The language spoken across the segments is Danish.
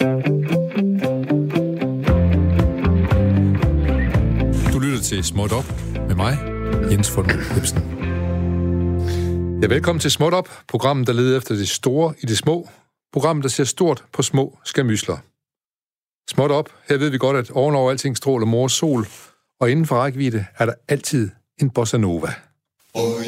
Du lytter til Småt Op med mig, Jens von Hebsen. Ja, velkommen til Småt Op, programmet, der leder efter det store i det små. Programmet, der ser stort på små skamysler. Småt op, her ved vi godt, at ovenover alting stråler mors sol, og inden for rækkevidde er der altid en bossa nova. Oh,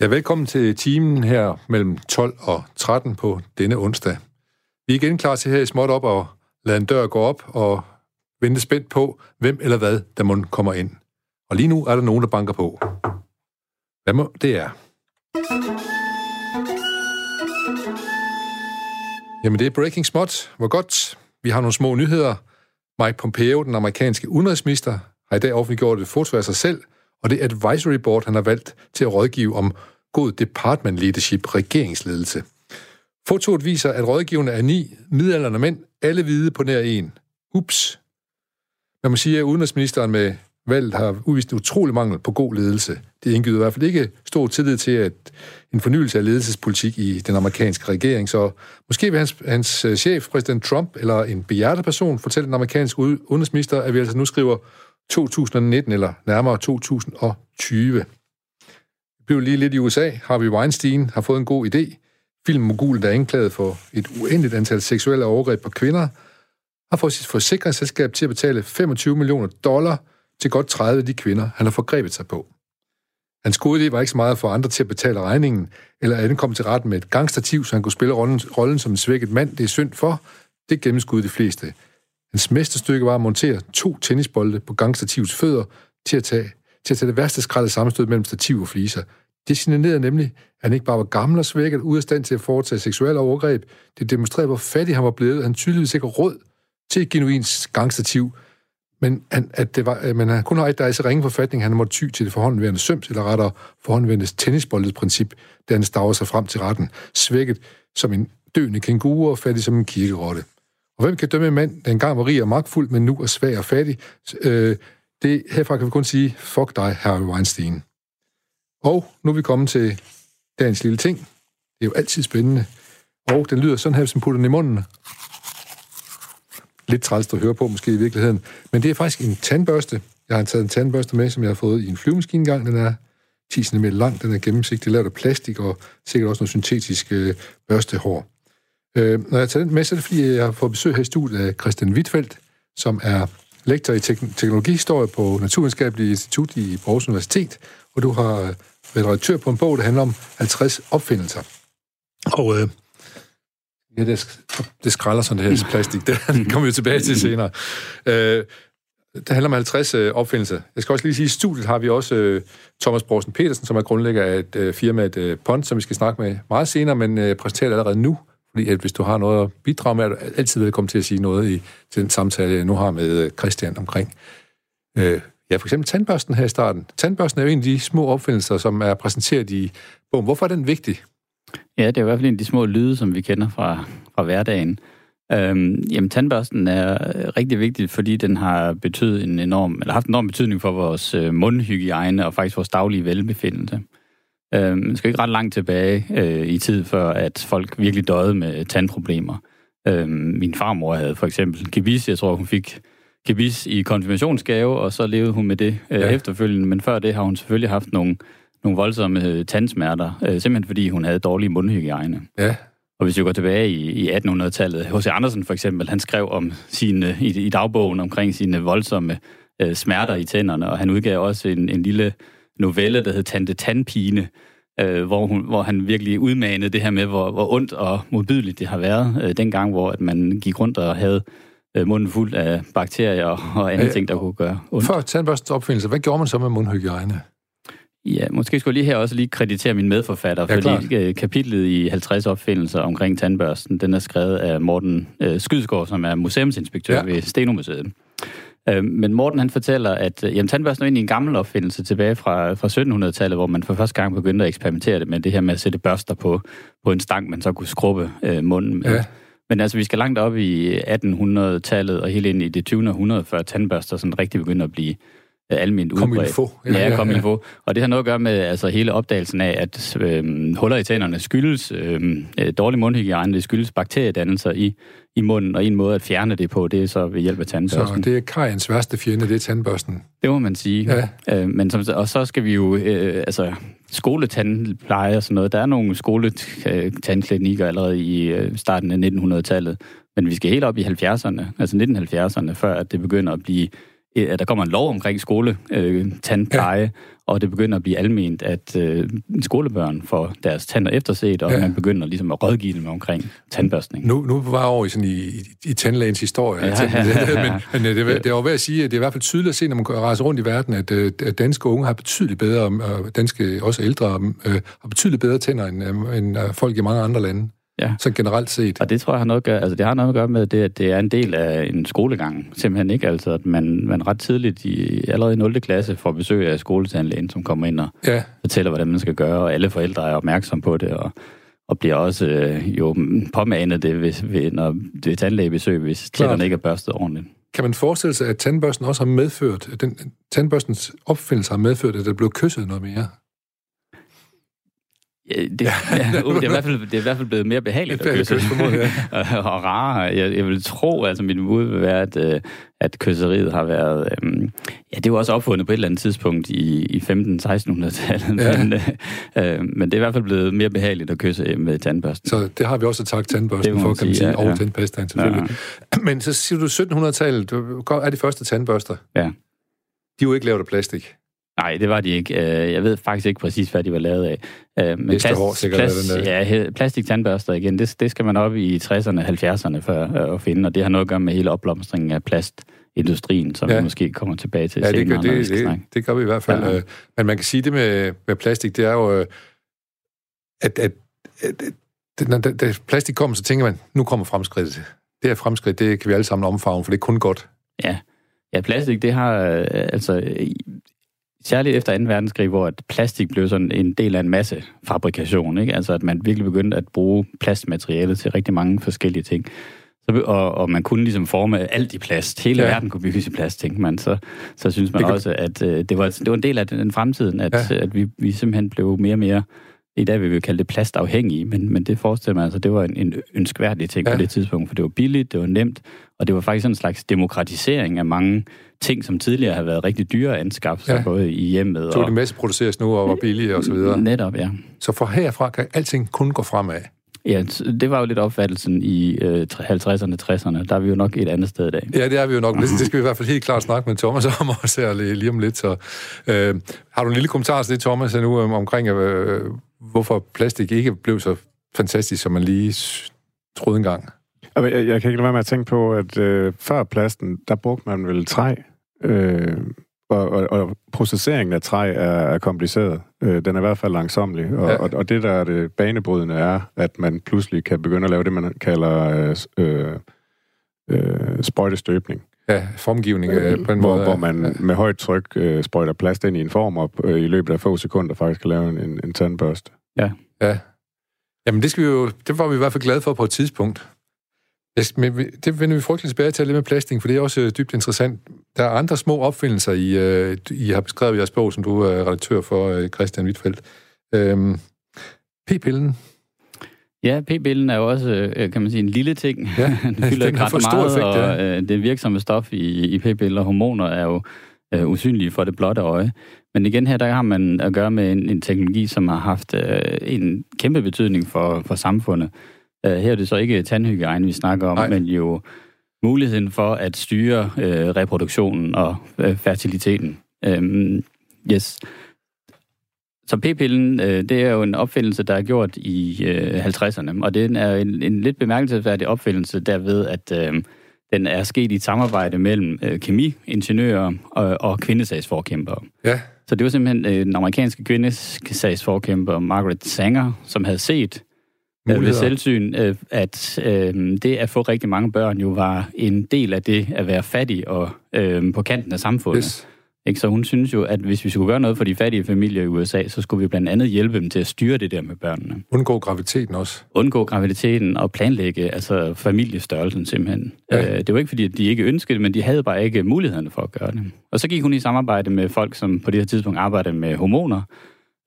Ja, velkommen til timen her mellem 12 og 13 på denne onsdag. Vi er igen klar til her i småt op og lade en dør gå op og vente spændt på, hvem eller hvad der må komme ind. Og lige nu er der nogen, der banker på. Hvad må det er? Jamen, det er Breaking Spot. Hvor godt. Vi har nogle små nyheder. Mike Pompeo, den amerikanske udenrigsminister, har i dag offentliggjort et foto af sig selv – og det advisory board, han har valgt til at rådgive om god department leadership, regeringsledelse. Fotoet viser, at rådgiverne er ni midalderne mænd, alle hvide på nær en. Ups. Man må sige, at udenrigsministeren med valget har udvist utrolig mangel på god ledelse. Det indgyder i hvert fald ikke stor tillid til at en fornyelse af ledelsespolitik i den amerikanske regering, så måske vil hans, hans øh, chef, præsident Trump, eller en behjertet person, fortælle den amerikanske udenrigsminister, at vi altså nu skriver 2019, eller nærmere 2020. Vi blev lige lidt i USA. Harvey Weinstein har fået en god idé. Filmmogulen, der er anklaget for et uendeligt antal seksuelle overgreb på kvinder, har fået sit forsikringsselskab til at betale 25 millioner dollar til godt 30 af de kvinder, han har forgrebet sig på. Hans gode idé var ikke så meget for andre til at betale regningen, eller at komme til retten med et gangstativ, så han kunne spille rollen, rollen som en svækket mand. Det er synd for. Det gennemskudde de fleste. Hans mesterstykke var at montere to tennisbolde på gangstativets fødder til at tage, til at tage det værste skralde sammenstød mellem stativ og fliser. Det signalerede nemlig, at han ikke bare var gammel og svækket, ude af stand til at foretage seksuelle overgreb. Det demonstrerede, hvor fattig han var blevet. Han tydeligvis ikke råd til et genuins gangstativ, men, han, at det var, øh, men han kun har et, der er så ringe forfatning, han måtte ty til det forhåndværende søms, eller rettere forhåndværende tennisboldets princip, da han stager sig frem til retten, svækket som en døende kænguru og fattig som en kirkerotte. Og hvem kan dømme en mand, der engang var rig og magtfuld, men nu er svag og fattig? Øh, det, herfra kan vi kun sige, fuck dig, Harry Weinstein. Og nu er vi kommet til dagens lille ting. Det er jo altid spændende. Og den lyder sådan her, som putter den i munden. Lidt træls at høre på, måske i virkeligheden. Men det er faktisk en tandbørste. Jeg har taget en tandbørste med, som jeg har fået i en flyvemaskine engang. Den er 10 cm lang, den er gennemsigtig, lavet af plastik og sikkert også noget syntetisk øh, børstehår. Øh, når jeg tager den med, så er det fordi, jeg har fået besøg her i studiet af Christian Wittfeldt, som er lektor i tek- teknologihistorie på Naturvidenskabelige Institut i Aarhus Universitet, og du har været redaktør på en bog, der handler om 50 opfindelser. Og øh, ja, det, det skralder sådan det her plastik, det kommer vi tilbage til senere. Øh, det handler om 50 øh, opfindelser. Jeg skal også lige sige, at i studiet har vi også øh, Thomas Borsen Petersen, som er grundlægger af et øh, firma, et øh, Pont, som vi skal snakke med meget senere, men øh, præsenterer allerede nu fordi at hvis du har noget at bidrage med, er du altid velkommen til at sige noget i til den samtale, jeg nu har med øh, Christian omkring. Øh, ja, for eksempel tandbørsten her i starten. Tandbørsten er jo en af de små opfindelser, som er præsenteret i bogen. Hvorfor er den vigtig? Ja, det er i hvert fald en af de små lyde, som vi kender fra, fra hverdagen. Øhm, jamen, tandbørsten er rigtig vigtig, fordi den har betydet en enorm, eller haft en enorm betydning for vores øh, mundhygiejne og faktisk vores daglige velbefindelse. Øh, skal ikke ret langt tilbage øh, i tid, før at folk virkelig døde med tandproblemer. Øh, min farmor havde for eksempel gebis. Jeg tror, hun fik gebis i konfirmationsgave, og så levede hun med det øh, ja. efterfølgende. Men før det har hun selvfølgelig haft nogle, nogle voldsomme øh, tandsmerter, øh, simpelthen fordi hun havde dårlig mundhygiejne. Ja. Og hvis vi går tilbage i, i 1800-tallet, H.C. Andersen for eksempel, han skrev om sine, i, i dagbogen omkring sine voldsomme øh, smerter i tænderne, og han udgav også en, en lille novelle, der hed Tante Tandpine, øh, hvor, hun, hvor han virkelig udmanede det her med, hvor, hvor ondt og modbydeligt det har været øh, dengang, hvor at man gik rundt og havde øh, munden fuld af bakterier og andre øh, ting, der kunne gøre ondt. Før tandbørstens opfindelse, hvad gjorde man så med mundhygiejne? Ja, måske skulle jeg lige her også lige kreditere min medforfatter, ja, fordi klart. Øh, kapitlet i 50 opfindelser omkring tandbørsten, den er skrevet af Morten øh, Skydsgaard, som er museumsinspektør ja. ved Stenomuseet. Øh, men Morten han fortæller, at øh, jamen, tandbørsten er egentlig en gammel opfindelse tilbage fra, fra 1700-tallet, hvor man for første gang begyndte at eksperimentere det med det her med at sætte børster på, på en stang, man så kunne skrubbe øh, munden med. Ja. Men altså, vi skal langt op i 1800-tallet og helt ind i det 20. århundrede, før tandbørster sådan rigtig begynder at blive almindeligt udbredt. Kom Ja, ja, kom ja, ja. Og det har noget at gøre med altså, hele opdagelsen af, at øh, huller i tænderne skyldes øhm, øh, dårlig mundhygiejne, det skyldes bakteriedannelser i, i munden, og en måde at fjerne det på, det er så ved hjælp af tandbørsten. Så det er kajens værste fjende, det er tandbørsten? Det må man sige. Ja. Øh, men som, og så skal vi jo, øh, altså skoletandpleje og sådan noget, der er nogle skoletandklinikker allerede i øh, starten af 1900-tallet, men vi skal helt op i 70'erne, altså 1970'erne, før at det begynder at blive at der kommer en lov omkring skoletandpleje, ja. og det begynder at blive alment, at øh, skolebørn får deres tænder efterset, og ja. man begynder ligesom at rådgive dem omkring tandbørstning. Nu, nu var jeg over i, sådan i, i, i tandlægens historie, ja, ja, ja, ja. men, men det, det er jo ved at sige, at det er i hvert fald tydeligt at se, når man rejser rundt i verden, at, øh, at danske unge har betydeligt bedre, og danske også ældre, øh, har betydeligt bedre tænder end, øh, end folk i mange andre lande. Ja. Så generelt set. Og det tror jeg har noget at gøre, altså det har noget at gøre med det, at det er en del af en skolegang. Simpelthen ikke, altså at man, man ret tidligt i allerede i 0. klasse får besøg af skoletandlægen, som kommer ind og ja. fortæller, hvordan man skal gøre, og alle forældre er opmærksom på det, og, og bliver også øh, jo påmanet det, hvis, ved, når det er tandlægebesøg, hvis tænderne ikke er børstet ordentligt. Kan man forestille sig, at tandbørsten også har medført, at den, tandbørstens opfindelse har medført, at der blev kysset noget mere? Ja, det, ja, uh, det, er i hvert fald, det er i hvert fald blevet mere behageligt at kysse. og, og rarere. Jeg, jeg vil tro, altså mit bud vil være, at, øh, at kysseriet har været... Øhm, ja, det var også opfundet på et eller andet tidspunkt i, i 15-1600-tallet. Ja. Men, øh, men det er i hvert fald blevet mere behageligt at kysse med tandbørsten. Så det har vi også sagt tandbørsten for, kan man sige, ja, ja. og tandpastaen selvfølgelig. Ja. Men så siger du 1700-tallet, er de første tandbørster. Ja. De er jo ikke lavet af plastik. Nej, det var de ikke. Øh, jeg ved faktisk ikke præcis, hvad de var lavet af. Øh, men plast, hår, sikkert, plast, den der. Ja, plastik-tandbørster igen, det, det skal man op i 60'erne, 70'erne for øh, at finde, og det har noget at gøre med hele opblomstringen af plastindustrien, som ja. vi måske kommer tilbage til ja, senere, det gør, det, det, det gør vi i hvert fald. Ja. Men man kan sige, det med, med plastik, det er jo, at, at, at, at når det, plastik kommer, så tænker man, nu kommer fremskridtet. Det her fremskridt, det kan vi alle sammen omfavne, for det er kun godt. Ja, Ja, plastik, det har altså særligt efter 2. verdenskrig, hvor at plastik blev sådan en del af en masse fabrikation, ikke? altså at man virkelig begyndte at bruge plastmateriale til rigtig mange forskellige ting. Så, og, og man kunne ligesom forme alt i plast. Hele ja. verden kunne bygges i plast, tænkte man. Så, så synes man det også, at øh, det, var, det var en del af den fremtiden, at, ja. at vi, vi simpelthen blev mere og mere i dag vil vi kalde det plastafhængige, men, men det forestiller man altså, det var en, en ønskværdig ting ja. på det tidspunkt, for det var billigt, det var nemt, og det var faktisk en slags demokratisering af mange ting, som tidligere har været rigtig dyre at anskaffe sig, ja. både i hjemmet og... Så det masse produceres nu og var billige og så videre. Netop, ja. Så fra herfra kan alting kun gå fremad. Ja, det var jo lidt opfattelsen i øh, 50'erne, 60'erne. Der er vi jo nok et andet sted i dag. Ja, det er vi jo nok. Det skal vi i hvert fald helt klart snakke med Thomas om også her lige om lidt. Så, øh, har du en lille kommentar til det, Thomas, nu øh, omkring, øh, hvorfor plastik ikke blev så fantastisk, som man lige troede engang? Jeg, jeg kan ikke lade være med at tænke på, at øh, før plasten, der brugte man vel træ. Øh, og, og, og processeringen af træ er, er kompliceret. Øh, den er i hvert fald langsomlig. Og, ja. og, og det, der er det banebrydende, er, at man pludselig kan begynde at lave det, man kalder øh, øh, sprøjtestøbning. Ja, formgivning øh, på en hvor, måde. Hvor man ja. med højt tryk øh, sprøjter plast ind i en form, og øh, i løbet af få sekunder faktisk kan lave en, en tandbørste. Ja. ja. Jamen det skal vi jo, det var vi i hvert fald glade for på et tidspunkt. Men det vender vi frygteligt tilbage til lidt med plastik, for det er også øh, dybt interessant. Der er andre små opfindelser, I, øh, I har beskrevet i jeres bog, som du er redaktør for, øh, Christian Wittfeldt. Øhm, P-pillen. Ja, p-pillen er jo også, kan man sige, en lille ting. Ja, den fylder ikke ret meget, effekt, ja. og øh, det virksomme stof i, i p-piller, hormoner, er jo øh, usynlige for det blotte øje. Men igen her, der har man at gøre med en, en teknologi, som har haft øh, en kæmpe betydning for, for samfundet. Uh, her er det så ikke tandhygiejne, vi snakker om, Nej. men jo muligheden for at styre uh, reproduktionen og uh, fertiliteten. Um, yes. Så p-pillen, uh, det er jo en opfindelse, der er gjort i uh, 50'erne, og det er en, en lidt bemærkelsesværdig opfindelse derved, at uh, den er sket i et samarbejde mellem uh, kemiingeniører og, og kvindesagsforkæmpere. Ja. Så det var simpelthen uh, den amerikanske kvindesagsforkæmper Margaret Sanger, som havde set øh, ved selvsyn, øh, at øh, det at få rigtig mange børn jo var en del af det at være fattig og øh, på kanten af samfundet. Yes. Ikke? Så hun synes jo, at hvis vi skulle gøre noget for de fattige familier i USA, så skulle vi blandt andet hjælpe dem til at styre det der med børnene. Undgå graviditeten også. Undgå graviditeten og planlægge altså familiestørrelsen simpelthen. Ja. Øh, det var ikke fordi, at de ikke ønskede det, men de havde bare ikke mulighederne for at gøre det. Og så gik hun i samarbejde med folk, som på det her tidspunkt arbejdede med hormoner,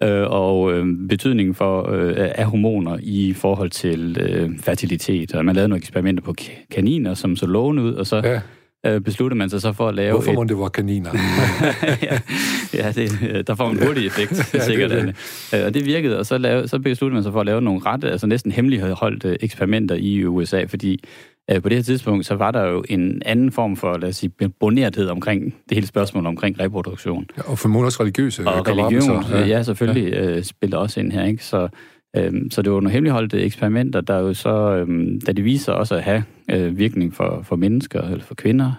øh, og øh, betydningen for, øh, af hormoner i forhold til øh, fertilitet. Og man lavede nogle eksperimenter på kaniner, som så lovende ud, og så... Ja øh, besluttede man sig så for at lave... Hvorfor må et... det var kaniner? ja, ja det, øh, der får en hurtig effekt, ja, sikkert. Det, det. Øh, og det virkede, og så, lave, så besluttede man sig for at lave nogle ret, altså næsten hemmeligholdte eksperimenter i USA, fordi øh, på det her tidspunkt, så var der jo en anden form for, lad os sige, bonerthed omkring det hele spørgsmål omkring reproduktion. Ja, og formodentlig også religiøse Og religion, ja. ja, selvfølgelig ja. Øh, spiller også ind her, ikke? Så, Øhm, så det var nogle hemmeligholdte eksperimenter, der jo så, øhm, da de viser også at have øh, virkning for, for mennesker eller for kvinder,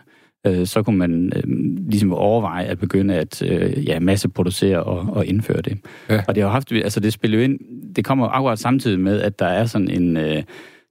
øh, så kunne man øh, ligesom overveje at begynde at øh, ja, masseproducere og, og indføre det. Ja. Og det har haft, altså det spiller jo ind, det kommer akkurat samtidig med, at der er sådan en, øh,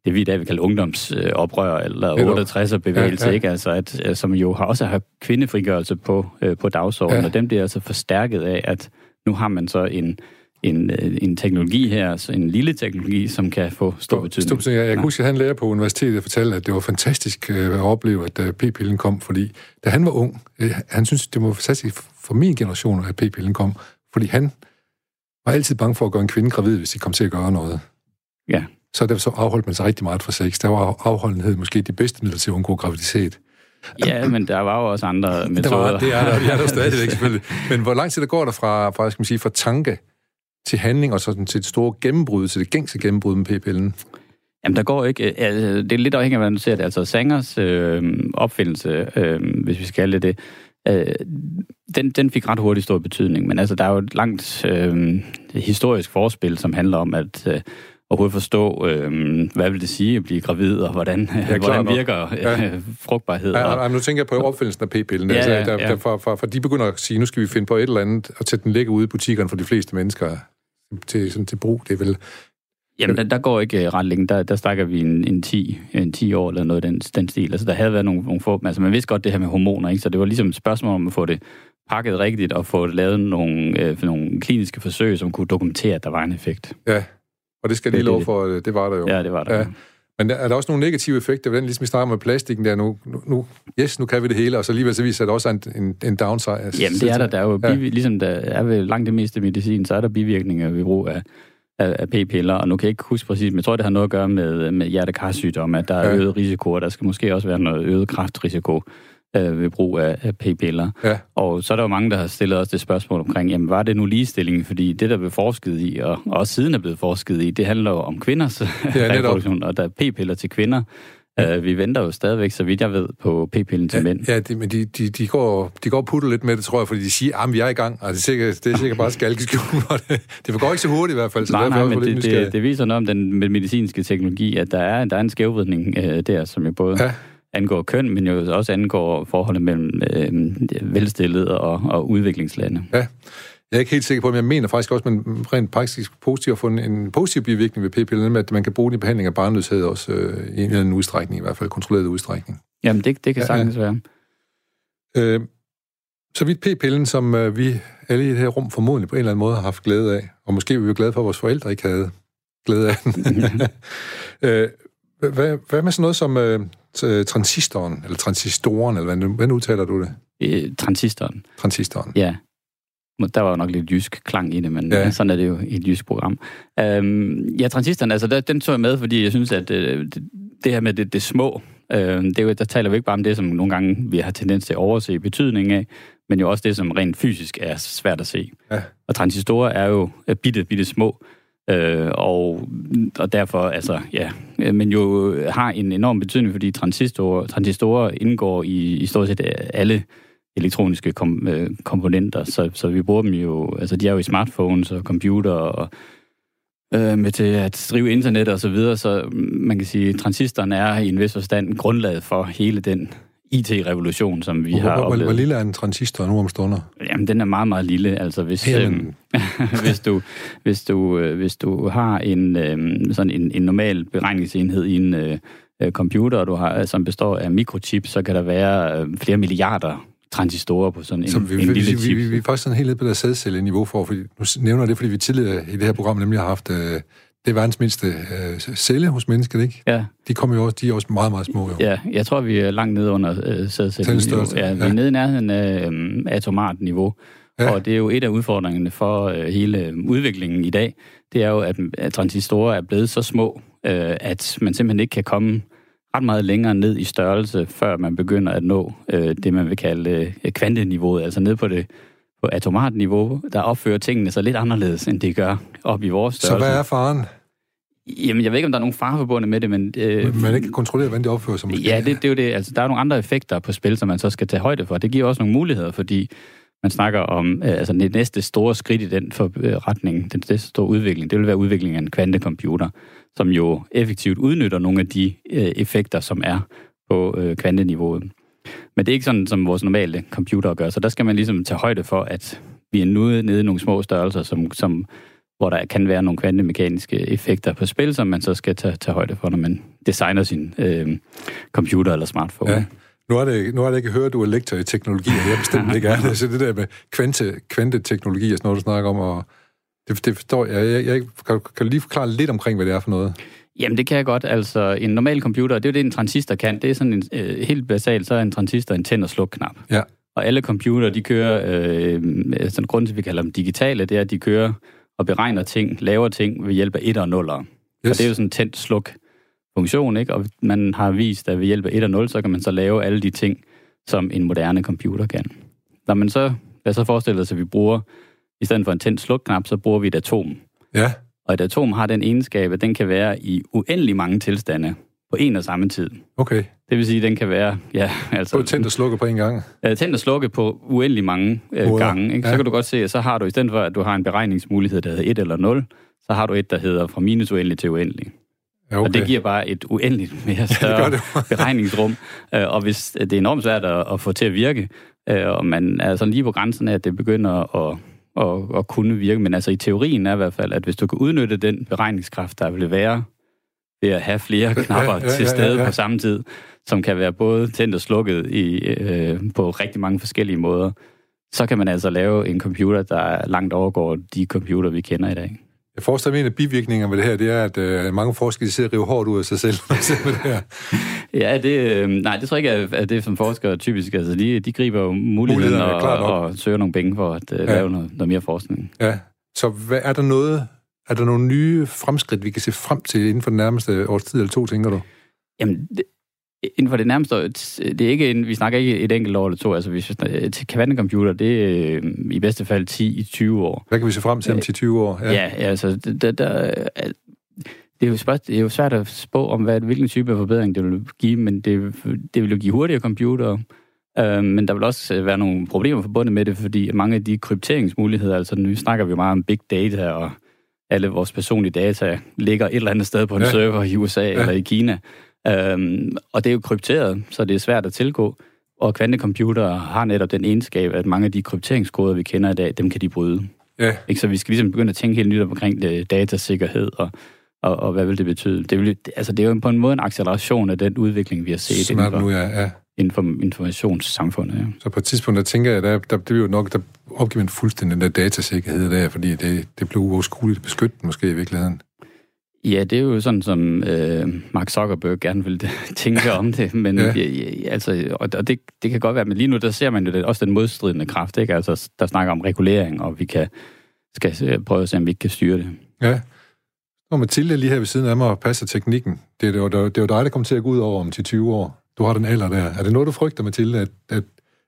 det vi i dag vil kalde ungdomsoprør, eller 68'er bevægelse, ja, ja. ikke? Altså at, som jo har også har kvindefrigørelse på, øh, på dagsordenen, ja. og den bliver altså forstærket af, at nu har man så en en, øh, en teknologi her, altså en lille teknologi, som kan få stor betydning. Stop, jeg, jeg kan huske, at han lærer på universitetet og fortalte, at det var fantastisk øh, at opleve, at øh, p-pillen kom, fordi da han var ung, han synes, det var fantastisk for min generation, at p-pillen kom, fordi han var altid bange for at gøre en kvinde gravid, hvis de kom til at gøre noget. Ja. Så derfor så afholdt man sig rigtig meget fra sex. Der var afholdenhed måske de bedste midler til at undgå graviditet. Ja, men der var jo også andre metoder. Der var, det er der, det er der stadigvæk selvfølgelig. Men hvor lang tid der går der fra, fra, skal man sige, fra tanke til handling, og sådan til et stort gennembrud, til det gængse gennembrud med p-pillen? Jamen, der går ikke... Øh, altså, det er lidt afhængigt af, hvordan du ser det. Altså, Sangers øh, opfindelse, øh, hvis vi skal kalde det øh, den, den fik ret hurtigt stor betydning. Men altså, der er jo et langt øh, historisk forspil, som handler om, at... Øh, overhovedet forstå, øh, hvad vil det sige at blive gravid, og hvordan, ja, hvordan virker øh, ja. frugtbarhed. Ja, og... nu tænker jeg på opfindelsen af p-pillen. Ja, altså, der, ja. Der, for, for, for de begynder at sige, nu skal vi finde på et eller andet, og sætte den ligge ude i butikkerne for de fleste mennesker til, sådan, til brug. Det er vel... Jamen, der, der går ikke ret længe. Der, der stakker vi en, en, 10, en 10 år eller noget den, den stil. Altså, der havde været nogle, nogle få... Altså, man vidste godt det her med hormoner, ikke? Så det var ligesom et spørgsmål om at få det pakket rigtigt og få lavet nogle, øh, nogle kliniske forsøg, som kunne dokumentere, at der var en effekt. Ja, og det skal jeg lige love for, det var der jo. Ja, det var der. Ja. Men er der også nogle negative effekter ved den, ligesom vi snakker med plastikken der nu, nu, yes, nu kan vi det hele, og så alligevel så viser det også en, en, en downside. Jamen det er der, der er jo, ja. biv, ligesom der er ved langt det meste medicin, så er der bivirkninger ved brug af, af, af p-piller, og nu kan jeg ikke huske præcis, men jeg tror, det har noget at gøre med, med hjertekarsygdom, at der er ja. øget risiko, og der skal måske også være noget øget kraftrisiko øh, ved brug af, af p-piller. Ja. Og så er der jo mange, der har stillet os det spørgsmål omkring, jamen var det nu ligestilling? Fordi det, der blev forsket i, og, og også siden er blevet forsket i, det handler jo om kvinders reproduktion, og der er p-piller til kvinder. Ja. Uh, vi venter jo stadigvæk, så vidt jeg ved, på p-pillen til ja, mænd. Ja, de, men de, de, de, går, de går putte lidt med det, tror jeg, fordi de siger, at vi er i gang. Og det er sikkert, det er sikkert bare skalkeskjul. det, det går ikke så hurtigt i hvert fald. Så nej, nej, men det, det, det, viser noget om den medicinske teknologi, at der er, der er en skævvridning uh, der, som jo både... Ja angår køn, men jo også angår forholdet mellem øh, velstillede og, og udviklingslande. Ja. Jeg er ikke helt sikker på, men jeg mener faktisk også, at man rent praktisk positivt har fundet en positiv bivirkning ved p-pillen, at man kan bruge den i behandling af barnløshed også øh, i en eller anden udstrækning, i hvert fald kontrolleret udstrækning. Jamen, det, det kan ja, sagtens ja. være. Øh, så vidt p-pillen, som øh, vi alle i det her rum formodentlig på en eller anden måde har haft glæde af, og måske vi jo glade for, at vores forældre ikke havde glæde af den. øh, hvad, hvad med sådan noget som øh, transistoren, eller transistoren, eller hvordan, hvordan udtaler du det? Øh, transistoren. Transistoren. Ja. Der var jo nok lidt jysk klang i det, men ja. sådan er det jo i et jysk program. Øhm, ja, transistoren, altså der, den tog jeg med, fordi jeg synes, at øh, det, det her med det, det små, øh, det jo, der taler vi ikke bare om det, som nogle gange vi har tendens til at overse betydningen af, men jo også det, som rent fysisk er svært at se. Ja. Og transistorer er jo bitte, bitte små, Øh, og, og derfor, altså, ja, øh, men jo øh, har en enorm betydning, fordi transistorer, transistorer indgår i, i stort set øh, alle elektroniske kom, øh, komponenter, så, så vi bruger dem jo, altså de er jo i smartphones og computer og øh, med til at drive internet og så videre, så mm, man kan sige, at transistoren er i en vis forstand grundlaget for hele den IT-revolution, som vi hvor, har hvor, oplevet. Hvor lille er en transistor nu om stunder? Jamen, den er meget, meget lille. Altså, hvis, Jamen. øh, hvis, du, hvis, du, øh, hvis du har en, øh, sådan en, en normal beregningsenhed i en øh, øh, computer, du har, som består af mikrochips, så kan der være øh, flere milliarder transistorer på sådan en, Så vi, en vi, lille vi, chip. vi, vi er faktisk sådan helt nede på det sædcelle-niveau for, fordi nu nævner jeg det, fordi vi tidligere i det her program nemlig har haft øh, det er verdens mindste øh, celle hos mennesket, ikke? Ja, De kommer jo også, de er også meget, meget små, jo. ja, jeg tror, vi er langt nede under øh. Tændstørrelse, Ja, vi ja. er nede i nærheden af øh, atomart niveau. Ja. Ja. Og det er jo et af udfordringerne for øh, hele udviklingen i dag. Det er jo, at, at transistorer er blevet så små, øh, at man simpelthen ikke kan komme ret meget længere ned i størrelse, før man begynder at nå øh, det, man vil kalde øh, kvanteniveauet, altså ned på det på atomart niveau, der opfører tingene så lidt anderledes, end det gør op i vores Så størrelse. hvad er faren? Jamen, jeg ved ikke, om der er nogen fare forbundet med det, men... Øh, Man ikke kan kontrollere, hvordan det opfører sig. måske. Ja, det, det er jo det. Altså, der er nogle andre effekter på spil, som man så skal tage højde for. Det giver også nogle muligheder, fordi man snakker om øh, altså det næste store skridt i den for, øh, retning, den næste store udvikling, det vil være udviklingen af en kvantecomputer, som jo effektivt udnytter nogle af de øh, effekter, som er på øh, kvanteniveauet. Men det er ikke sådan, som vores normale computer gør, så der skal man ligesom tage højde for, at vi er nu nede i nogle små størrelser, som, som, hvor der kan være nogle kvantemekaniske effekter på spil, som man så skal tage, tage højde for, når man designer sin øh, computer eller smartphone. Ja. Nu har, det, nu har det ikke hørt, du er lektor i teknologi, og jeg bestemt ikke er det. Så det der med kvante, kvanteteknologi og sådan noget, du snakker om, og det, det forstår jeg. jeg, jeg kan, kan du lige forklare lidt omkring, hvad det er for noget? Jamen, det kan jeg godt. Altså, en normal computer, det er jo det, en transistor kan. Det er sådan en, øh, helt basalt, så er en transistor en tænd- og sluk-knap. Ja. Og alle computer, de kører, øh, sådan grund til, vi kalder dem digitale, det er, at de kører og beregner ting, laver ting ved hjælp af 1 og 0. Yes. Og det er jo sådan en tændt-sluk funktion, ikke? Og man har vist, at ved hjælp af 1 og 0, så kan man så lave alle de ting, som en moderne computer kan. Når man så, lad så forestille os, at vi bruger, i stedet for en tændt-sluk-knap, så bruger vi et atom. Ja, Og et atom har den egenskab, at den kan være i uendelig mange tilstande på en og samme tid. okay. Det vil sige, at den kan være, ja, Så altså, tændt og slukker på en gang. øh, tændt og slukke på uendelig mange øh, Måder. gange. Ikke? Så Ja. kan du godt se, at så har du, i stedet for, at du har en beregningsmulighed, der hedder 1 eller 0, så har du et, der hedder fra minus uendelig til uendelig. Ja, Okay. Og det giver bare et uendeligt mere større det. beregningsrum. Øh, og hvis det er enormt svært at, at få til at virke, øh, og man er sådan lige på grænsen af, at det begynder at, at, at kunne virke, men altså i teorien er i hvert fald, at hvis du kan udnytte den beregningskraft, der vil være ved at have flere knapper ja, ja, ja, ja, til ja, stede ja. på samme tid, som kan være både tændt og slukket i, øh, på rigtig mange forskellige måder, så kan man altså lave en computer, der langt overgår de computer, vi kender i dag. Jeg forestiller mig, en af bivirkningerne ved det her, det er, at øh, mange forskere de sidder og river hårdt ud af sig selv. det her. Ja, det, øh, nej, det tror jeg ikke, er- er det som forskere typisk. Altså, de, de griber jo muligheden og, og søger nogle penge for at uh, Ja. lave noget, noget mere forskning. Ja. Så hvad, er der noget, er der nogle nye fremskridt, vi kan se frem til inden for den nærmeste års tid eller to, tænker du? Jamen, det, inden for det nærmeste, det er ikke, en- vi snakker ikke et enkelt år eller to. Altså, hvis til kvantecomputer, det er øh, i bedste fald 10-20 år. Hvad kan vi se frem til om 10-20 år? Ja, ja altså, det, der, det, er jo spørg, det er jo svært at spå om, hvad, hvilken type af forbedring det vil give, men det, det vil jo give hurtigere computere. Øh, men der vil også øh, være nogle problemer forbundet med det, fordi mange af de krypteringsmuligheder, altså nu snakker vi jo meget om big data, og alle vores personlige data ligger et eller andet sted på en Ja. server i USA Ja. eller i Kina. Øhm, og det er jo krypteret, så det er svært at tilgå. Og kvantecomputere har netop den egenskab, at mange af de krypteringskoder, vi kender i dag, dem kan de bryde. Ja, Ikke? Så vi skal ligesom begynde at tænke helt nyt omkring det, datasikkerhed, og, og, og hvad vil det betyde? Det, vil, altså, det er jo på en måde en acceleration af den udvikling, vi har set inden for, nu, ja. ja. inden for informationssamfundet. Ja. Så på et tidspunkt, der tænker jeg, der, der, det jo nok, der opgiver man fuldstændig den der datasikkerhed der, fordi det, det blev uoverskueligt at beskytte den måske i virkeligheden. Ja, det er jo sådan, som øh, Mark Zuckerberg gerne vil tænke om det, men Ja. ja. Ja, altså, og og det, det kan godt være, men lige nu, der ser man jo det, også den modstridende kraft, ikke? Altså, der snakker om regulering, og vi kan skal prøve at se, om vi ikke kan styre det. Ja. Og Mathilde lige her ved siden af mig og passer teknikken. Det er jo, det er jo dig, der kommer til at gå ud over om til 20 år. Du har den alder der. Er det noget, du frygter, Mathilde, at, at,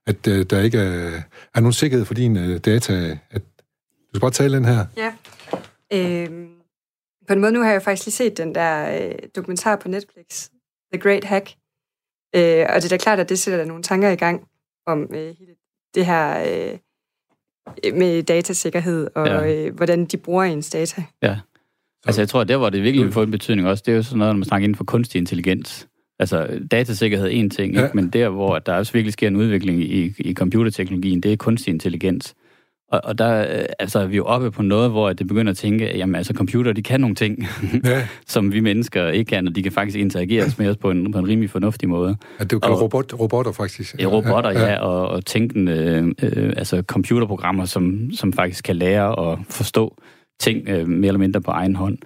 at, at der ikke er, er nogen sikkerhed for dine data? At, du skal bare tale den her. Ja. Øhm, på en måde, nu har jeg faktisk lige set den der øh, dokumentar på Netflix, The Great Hack. Øh, og det er da klart, at det sætter der nogle tanker i gang om øh, hele det her øh, med datasikkerhed, og ja. øh, hvordan de bruger ens data. Ja. Altså, jeg tror, at der, hvor det virkelig vil få en betydning også, det er jo sådan noget, når man snakker inden for kunstig intelligens. Altså, datasikkerhed er en ting, ja. ikke? men der, hvor der også virkelig sker en udvikling i, i computerteknologien, det er kunstig intelligens. Og, og der øh, altså, er vi jo oppe på noget, hvor det begynder at tænke, at jamen, altså, computer, de kan nogle ting, ja. som vi mennesker ikke kan, og de kan faktisk interagere med os på en, på en rimelig fornuftig måde. Ja, det er jo robot, robotter, faktisk. Ja, robotter, ja, ja og, og tænkende øh, altså computerprogrammer, som, som faktisk kan lære og forstå ting øh, mere eller mindre på egen hånd.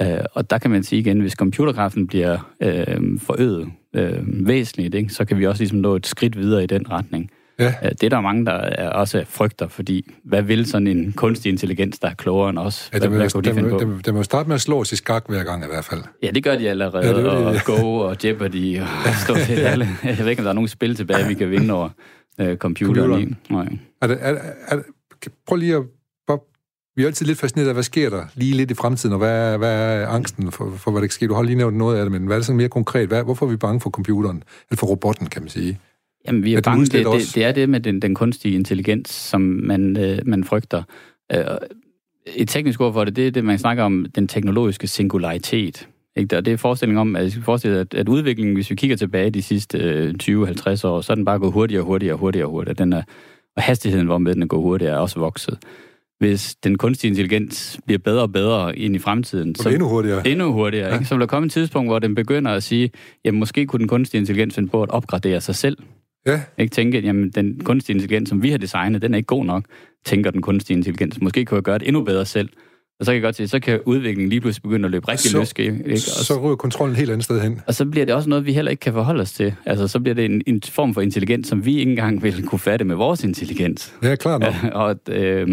Øh, og der kan man sige igen, hvis computerkraften bliver øh, forøget øh, væsentligt, ikke, så kan vi også ligesom nå et skridt videre i den retning. Ja. Øh, det er der mange, der er også frygter, fordi hvad vil sådan en kunstig intelligens, der er klogere end os? Ja, det må, hvad, de det, det, det må starte med at slå os i skak hver gang i hvert fald. Ja, det gør de allerede, ja, det det. og Go og Jeopardy og stort set ja. alle. Jeg ved ikke, om der er nogen spil tilbage, vi kan vinde over uh, computeren. computeren. Nej. Er det, er, er, prøv lige at vi er altid lidt fascineret af, hvad sker der lige lidt i fremtiden, og hvad, hvad er angsten for, for, hvad der kan ske? Du har lige nævnt noget af det, men hvad er det sådan mere konkret? Hvad, hvorfor er vi bange for computeren? Eller for robotten, kan man sige? Jamen, vi er, er bange. Det, det, det er det med den, den kunstige intelligens, som man, øh, man frygter. Øh, et teknisk ord for det, det er det, man snakker om, den teknologiske singularitet. Ikke? Og det er forestillingen om, at, forestille, at, at udviklingen, hvis vi kigger tilbage de sidste øh, 20-50 år, så er den bare gået hurtigere og hurtigere og hurtigere og hurtigere. Den er, og hastigheden, hvormed den går hurtigere, er også vokset hvis den kunstige intelligens bliver bedre og bedre ind i fremtiden. Så endnu hurtigere. Endnu hurtigere. Ja. Ikke? Så vil der komme et tidspunkt, hvor den begynder at sige, jamen måske kunne den kunstige intelligens finde på at opgradere sig selv. Ja. Ikke tænke, jamen den kunstige intelligens, som vi har designet, den er ikke god nok, tænker den kunstige intelligens. Måske kunne jeg gøre det endnu bedre selv. Og så kan jeg godt se, så kan udviklingen lige pludselig begynde at løbe rigtig så, løs. Ikke? Og så ryger kontrollen helt andet sted hen. Og så bliver det også noget, vi heller ikke kan forholde os til. Altså, så bliver det en, en form for intelligens, som vi ikke engang vil kunne fatte med vores intelligens. Ja, klart nok. og øh,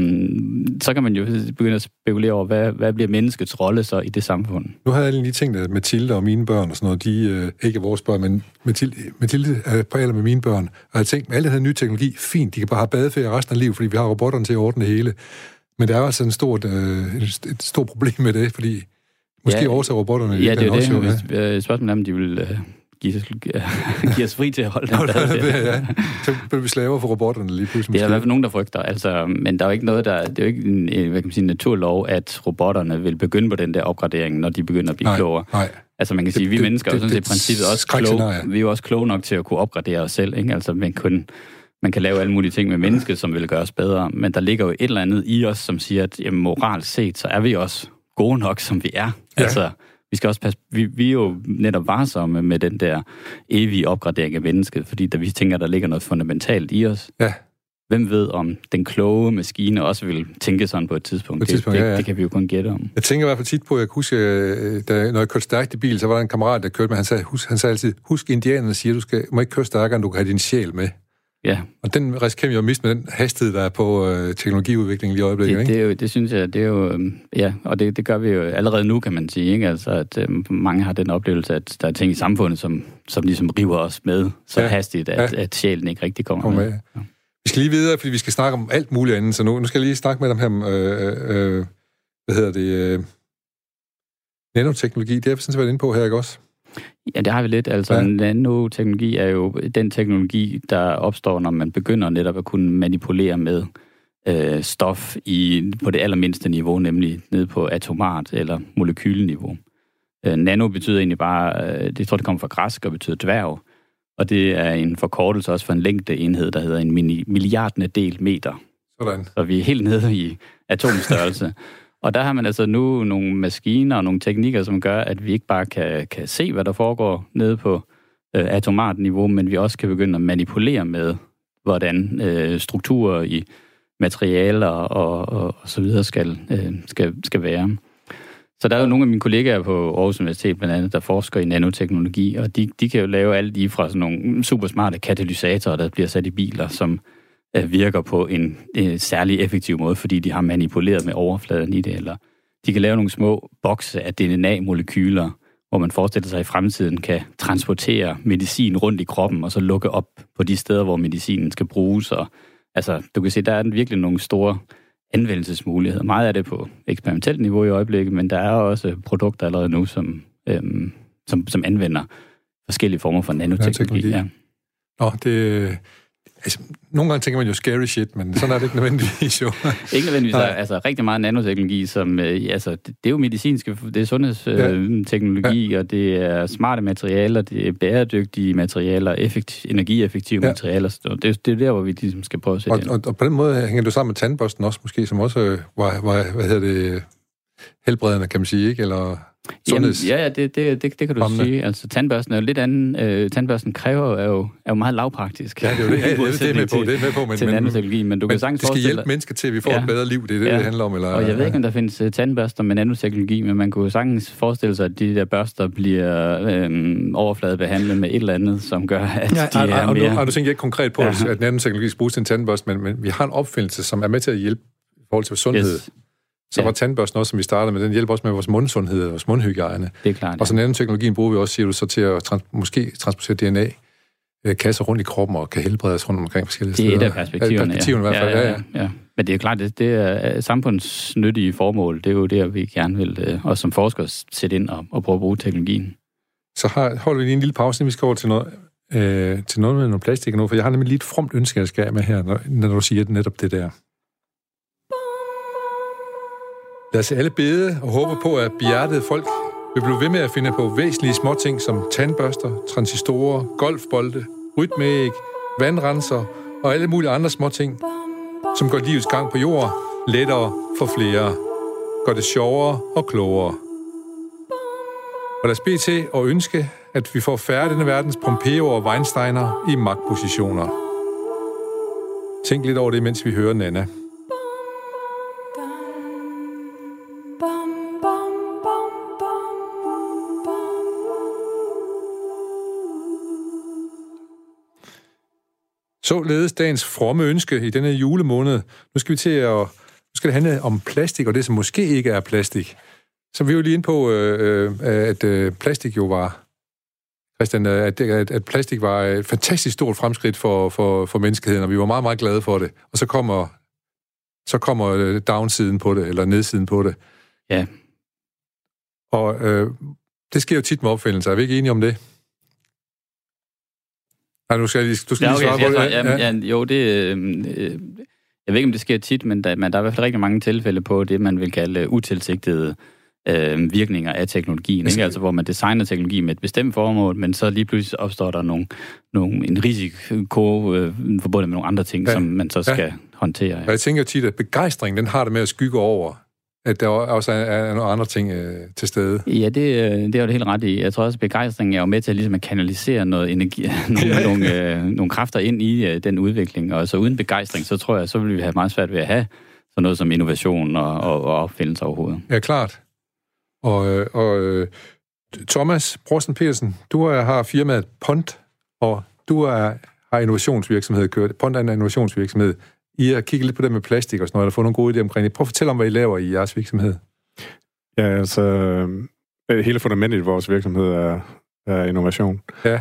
så kan man jo begynde at spekulere over, hvad, hvad bliver menneskets rolle så i det samfund? Nu har jeg lige tænkt, at Mathilde og mine børn og sådan noget, de øh, ikke er vores børn, men Mathilde, Mathilde er på alder med mine børn. Og jeg tænkt, med alle her nye teknologi, fint, de kan bare have badeferie resten af livet, fordi vi har robotterne til at ordne det hele. Men der er også en stort, øh, et stort problem med det, fordi måske ja, også robotterne... Ja, det er også, det. Hvis, øh, spørgsmålet er, om de vil... Øh, give, os, give os fri til at holde den der. ja. Så bliver vi slaver for robotterne lige pludselig. Det er i hvert fald nogen, der frygter. Altså, men der er jo ikke noget, der... Det er jo ikke en, hvad kan man sige, naturlov, at robotterne vil begynde på den der opgradering, når de begynder at blive nej, klogere. Nej. Altså man kan sige, det, vi det, mennesker det, er jo sådan set princippet også kloge. Vi er jo også kloge nok til at kunne opgradere os selv. Ikke? Altså man kunne man kan lave alle mulige ting med mennesket, som vil gøre os bedre, men der ligger jo et eller andet i os, som siger, at jamen, moralt set, så er vi også gode nok, som vi er. Ja. Altså, vi skal også passe, vi, vi er jo netop varsomme med den der evige opgradering af mennesket, fordi der, vi tænker, der ligger noget fundamentalt i os. Ja. Hvem ved, om den kloge maskine også vil tænke sådan på et tidspunkt? På et tidspunkt det, ja, ja. det kan vi jo kun gætte om. Jeg tænker i hvert fald tit på, jeg kan huske, øh, da, når jeg kørte stærkt i bil, så var der en kammerat, der kørte med, han sagde, husk, han sagde altid, husk indianerne siger, du skal, må ikke køre stærkere, end du kan have din sjæl med. Ja. Og den risikerer vi jo at miste med den hastighed, der er på øh, teknologiudviklingen lige i øjeblikket, det, ikke? Det, er jo, det synes jeg, det er jo... Øh, ja, og det, det gør vi jo allerede nu, kan man sige, ikke? Altså, at øh, mange har den oplevelse, at der er ting i samfundet, som, som ligesom river os med så ja. hastigt, at, ja. at sjælen ikke rigtig kommer Kom med. med. Ja. Vi skal lige videre, fordi vi skal snakke om alt muligt andet, så nu, nu skal jeg lige snakke med dem her øh, øh, hvad hedder det... Øh, nanoteknologi, det har vi sådan set været inde på her, ikke også? Ja, det har vi lidt. Altså, ja. nanoteknologi er jo den teknologi, der opstår, når man begynder netop at kunne manipulere med øh, stof i, på det allermindste niveau, nemlig ned på atomart eller molekyleniveau. Øh, nano betyder egentlig bare, øh, det tror det kommer fra græsk og betyder dværg, og det er en forkortelse også for en længdeenhed, der hedder en milliardende del meter. Sådan. Så vi er helt nede i atomstørrelse. Og der har man altså nu nogle maskiner og nogle teknikker, som gør, at vi ikke bare kan, kan se, hvad der foregår nede på øh, atomartniveau, men vi også kan begynde at manipulere med, hvordan øh, strukturer i materialer og, og, og så videre skal, øh, skal, skal være. Så der er jo nogle af mine kollegaer på Aarhus Universitet, blandt andet, der forsker i nanoteknologi, og de, de kan jo lave alt lige fra sådan nogle super smarte katalysatorer, der bliver sat i biler, som øh, virker på en øh, særlig effektiv måde, fordi de har manipuleret med overfladen i det, eller de kan lave nogle små bokse af DNA-molekyler, hvor man forestiller sig, at i fremtiden kan transportere medicin rundt i kroppen, og så lukke op på de steder, hvor medicinen skal bruges. Og, altså, du kan se, der er virkelig nogle store anvendelsesmuligheder. Meget af det på eksperimentelt niveau i øjeblikket, men der er også produkter allerede nu, som, øhm, som, som anvender forskellige former for nanoteknologi. Ja. Nå, det, Altså, nogle gange tænker man jo scary shit, men sådan er det ikke nødvendigvis jo. ikke nødvendigvis. Nej. Altså, rigtig meget nanoteknologi, som, øh, altså, det, det er jo medicinske, det er sundhedsteknologi, ja. ja. og det er smarte materialer, det er bæredygtige materialer, effektiv, energieffektive ja. materialer. Så det, det er der, hvor vi ligesom skal prøve at sætte og, og, og, på den måde hænger du sammen med tandbørsten også, måske, som også øh, var, var hvad hedder det, helbredende, kan man sige, ikke? Eller sundheds... Jamen, ja, ja, det, det, det, det kan du Omne. sige. Altså, tandbørsten er jo lidt anden. Øh, tandbørsten kræver er jo, er jo meget lavpraktisk. Ja, det er jo det, ja, det, det, er med på, det er med på, men, til men, nanoteknologi, men du men kan sagtens det skal hjælpe mennesker til, at vi får ja. et bedre liv, det er det, ja. det handler om. Eller, og jeg ved ikke, om der findes uh, tandbørster med nanoteknologi, men man kunne sagtens forestille sig, at de der børster bliver øhm, overfladebehandlet med et eller andet, som gør, at ja, de er, er mere... Og du tænker ikke konkret på, ja. at nanoteknologi skal bruges til en tandbørste, men, men vi har en opfindelse, som er med til at hjælpe i forhold til sundhed. Yes. Så ja. var tandbørsten også, som vi startede med, den hjælper også med vores mundsundhed og vores mundhygiejne. Det er klart. Ja. Og så nanoteknologien bruger vi også, siger du, så til at trans- måske transportere DNA øh, kasser rundt i kroppen og kan helbrede os rundt omkring forskellige steder. Det er et af perspektiverne, perspektiverne ja. i hvert fald, ja, ja, ja. ja. Men det er klart, det, det er samfundsnyttige formål. Det er jo det, vi gerne vil, øh, også som forskere, sætte ind og, og prøve at bruge teknologien. Så har, holder vi lige en lille pause, vi skal over til noget, øh, til noget med noget plastik nu, for jeg har nemlig lige et fromt ønske, jeg skal med her, når, når du siger netop det der. Lad os alle bede og håbe på, at bjertede folk vil blive ved med at finde på væsentlige småting som tandbørster, transistorer, golfbolde, rytmeæg, vandrenser og alle mulige andre småting, som gør livets gang på jorden lettere for flere, gør det sjovere og klogere. Og lad os bede til og ønske, at vi får færre denne verdens Pompeo og Weinsteiner i magtpositioner. Tænk lidt over det, mens vi hører Nana. Således dagens fromme ønske i denne julemåned. Nu skal vi til at... Nu skal det handle om plastik, og det, som måske ikke er plastik. Så vi er jo lige inde på, øh, øh at øh, plastik jo var... Christian, øh, at, at, at plastik var et fantastisk stort fremskridt for, for, for menneskeheden, og vi var meget, meget glade for det. Og så kommer, så kommer downsiden på det, eller nedsiden på det. Ja. Og øh, det sker jo tit med opfindelser. Er vi ikke enige om det? Nej, du skal, du skal ja, okay, lige svare på det. Ja, ja. Ja, jo, det... Øh, øh, jeg ved ikke, om det sker tit, men der, men der er i hvert fald rigtig mange tilfælde på det, man vil kalde utilsigtede øh, virkninger af teknologien. Ikke? Altså, hvor man designer teknologi med et bestemt formål, men så lige pludselig opstår der nogle, nogle, en risiko øh, forbundet med nogle andre ting, ja. som man så skal ja. håndtere. Ja. Jeg tænker tit, at begejstring, den har det med at skygge over at der også er, nogle andre ting øh, til stede. Ja, det, øh, det er jo det helt ret i. Jeg tror også, at begejstring er jo med til at, ligesom at kanalisere noget energi, nogle, ja. nogle, øh, nogle kræfter ind i øh, den udvikling. Og så uden begejstring, så tror jeg, så vil vi have meget svært ved at have sådan noget som innovation og, og, og opfindelse overhovedet. Ja, klart. Og, øh, og øh, Thomas Brosten Petersen, du har firmaet Pont, og du er, har innovationsvirksomhed kørt. Pont er en innovationsvirksomhed. I har kigget lidt på det med plastik og sådan noget, og fået nogle gode idéer omkring det. Prøv at fortælle om, hvad I laver i jeres virksomhed. Ja, altså, øh, hele fundamentet i vores virksomhed er, er innovation. Ja.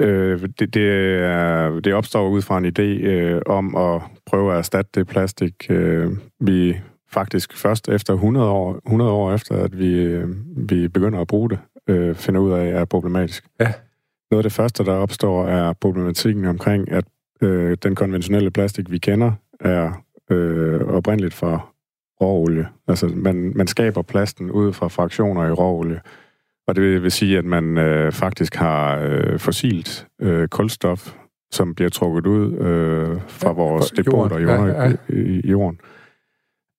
Øh, det, det, er, det opstår ud fra en idé øh, om at prøve at erstatte det plastik. Øh, vi faktisk først efter 100 år, 100 år efter, at vi, øh, vi begynder at bruge det, øh, finder ud af, er problematisk. Ja. Noget af det første, der opstår, er problematikken omkring, at Øh, den konventionelle plastik, vi kender, er øh, oprindeligt fra råolie. Altså, man, man skaber plasten ud fra fraktioner i råolie. Og det vil sige, at man øh, faktisk har øh, fossilt øh, kulstof, som bliver trukket ud øh, fra ja, vores depoter i, jorden, ja, ja. i, i jorden.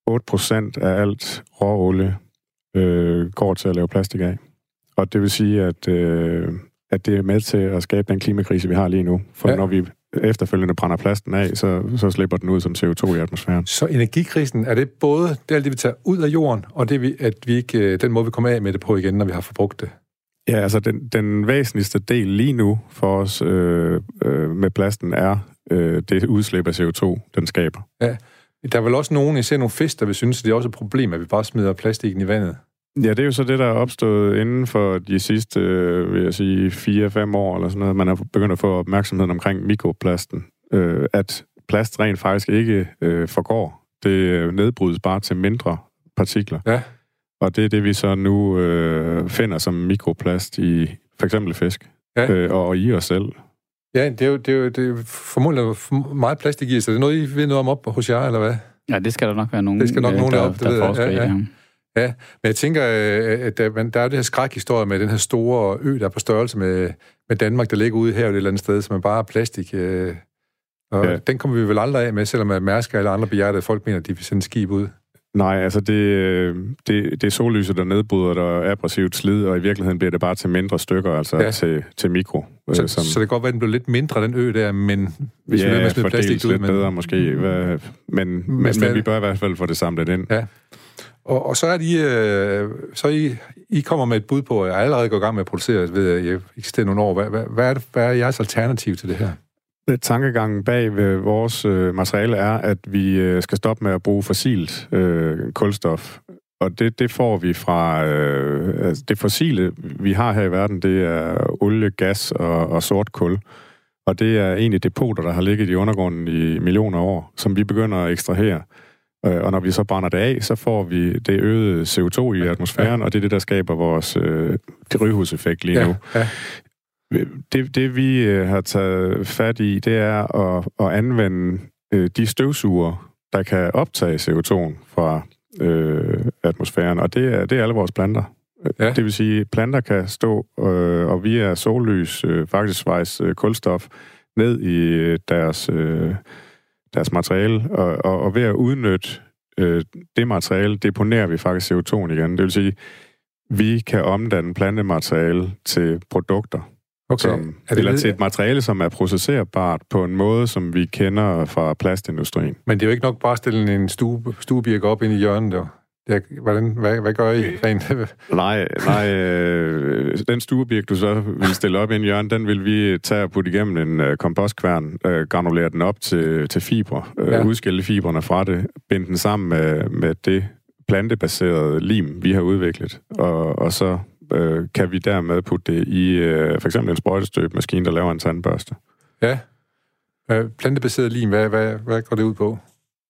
8% af alt råolie øh, går til at lave plastik af. Og det vil sige, at, øh, at det er med til at skabe den klimakrise, vi har lige nu. For ja. når vi efterfølgende brænder plasten af, så, så slipper den ud som CO2 i atmosfæren. Så energikrisen, er det både det, alt det, vi tager ud af jorden, og det, at vi ikke, øh, den måde, vi kommer af med det på igen, når vi har forbrugt det? Ja, altså den, den væsentligste del lige nu for os øh, øh, med plasten er øh, det udslip af CO2, den skaber. Ja, der er vel også nogen, ser nogle fisk, der vil synes, at det er også et problem, at vi bare smider plastikken i vandet. Ja, det er jo så det, der er opstået inden for de sidste, øh, vil jeg sige, 4-5 år, eller sådan noget. Man har begyndt at få opmærksomhed omkring mikroplasten. Øh, at plast rent faktisk ikke øh, forgår. Det nedbrydes bare til mindre partikler. Ja. Og det er det, vi så nu øh, finder som mikroplast i for eksempel fisk. Ja. Øh, og, i os selv. Ja, det er jo, det er jo, det er formodentlig meget plastik i, så det er noget, I ved noget om op hos jer, eller hvad? Ja, det skal der nok være nogen, det skal nok øh, nogen der, op, det der ved jeg. forsker Ja, i. ja. Ja. Ja, men jeg tænker, øh, at der, der er jo det her skrækhistorie med den her store ø, der er på størrelse med, med Danmark, der ligger ude her et eller andet sted, som er bare plastik. Øh, og Ja. den kommer vi vel aldrig af med, selvom at Mærsk eller andre behjertede folk mener, at de vil sende skib ud. Nej, altså det, øh, det, det er sollyset, der nedbryder der aggressivt slid, og i virkeligheden bliver det bare til mindre stykker, altså Ja. til, til mikro. øh, Så, så det kan godt være, at den blev lidt mindre, den ø der, men hvis vi ja, ved med at plastik ud. lidt Men, bedre måske, hvad, men, men, men, men vi bør i hvert fald få det samlet ind. Ja og, og så er de, øh, så I, I kommer med et bud på, at jeg allerede går i gang med at producere, ved jeg, eksisterer nogle år. Hvad, hvad, hvad, er det, hvad er jeres alternativ til det her? Øh, tankegangen bag ved vores øh, materiale er, at vi øh, skal stoppe med at bruge fossilt øh, kulstof. Og det, det får vi fra øh, altså det fossile, vi har her i verden, det er olie, gas og, og sort kul. Og det er egentlig depoter, der har ligget i undergrunden i millioner af år, som vi begynder at ekstrahere. Øh, Og når vi så brænder det af, så får vi det øgede CO2 i atmosfæren, og det er det, der skaber vores øh, drivhuseffekt lige nu. ja. Det, det vi øh, har taget fat i, det er at, at anvende øh, de støvsuger, der kan optage CO2 fra øh, atmosfæren, og det er, det er alle vores planter. Ja. Det vil sige, at planter kan stå øh, og via sollys øh, faktisk svejse øh, kulstof ned i øh, deres, øh, deres materiale, og, og, og ved at udnytte øh, det materiale, deponerer vi faktisk CO2 igen. Det vil sige, vi kan omdanne plantemateriale til produkter, Okay. som, er det eller til et materiale, som er processerbart på en måde, som vi kender fra plastindustrien. Men det er jo ikke nok bare at stille en stue, stuebirk op ind i hjørnet der. Er, hvordan, hvad, hvad gør I rent? Nej, nej øh, den stuebirk, du så vil stille op i en hjørne, den vil vi tage og putte igennem en øh, kompostkværn, øh, granulere den op til, til fibre, øh, Ja. ja. udskille fibrene fra det, binde den sammen med, med det plantebaserede lim, vi har udviklet, og, og så øh, kan vi dermed putte det i øh, for eksempel en sprøjtestøbemaskine, der laver en tandbørste. ja. Øh, Plantebaseret lim, hvad, hvad, hvad går det ud på?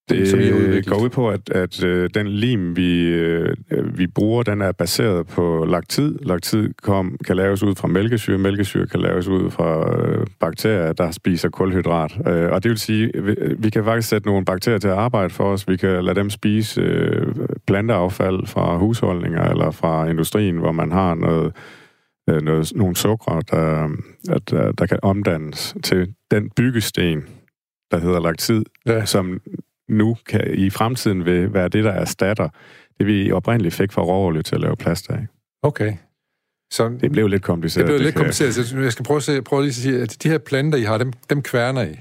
Som I har Det udviklet. går ud på, at, at øh, den lim, vi, øh, vi bruger, den er baseret på laktid. Laktid kom, kan laves ud fra mælkesyre. Mælkesyre kan laves ud fra øh, bakterier, der spiser kulhydrat. Øh, og det vil sige, vi, vi kan faktisk sætte nogle bakterier til at arbejde for os. Vi kan lade dem spise øh, planteaffald fra husholdninger eller fra industrien, hvor man har noget, øh, noget, nogle sukker, der, der, der kan omdannes til den byggesten, der hedder laktid, Ja. som nu kan i fremtiden vil være det, der erstatter det, vi oprindeligt fik fra råolie til at lave plast af. Okay. Så Det blev lidt kompliceret. det blev lidt kan- kompliceret. Så jeg skal prøve at, se, prøve lige at sige, at de her planter, I har, dem, dem kværner I.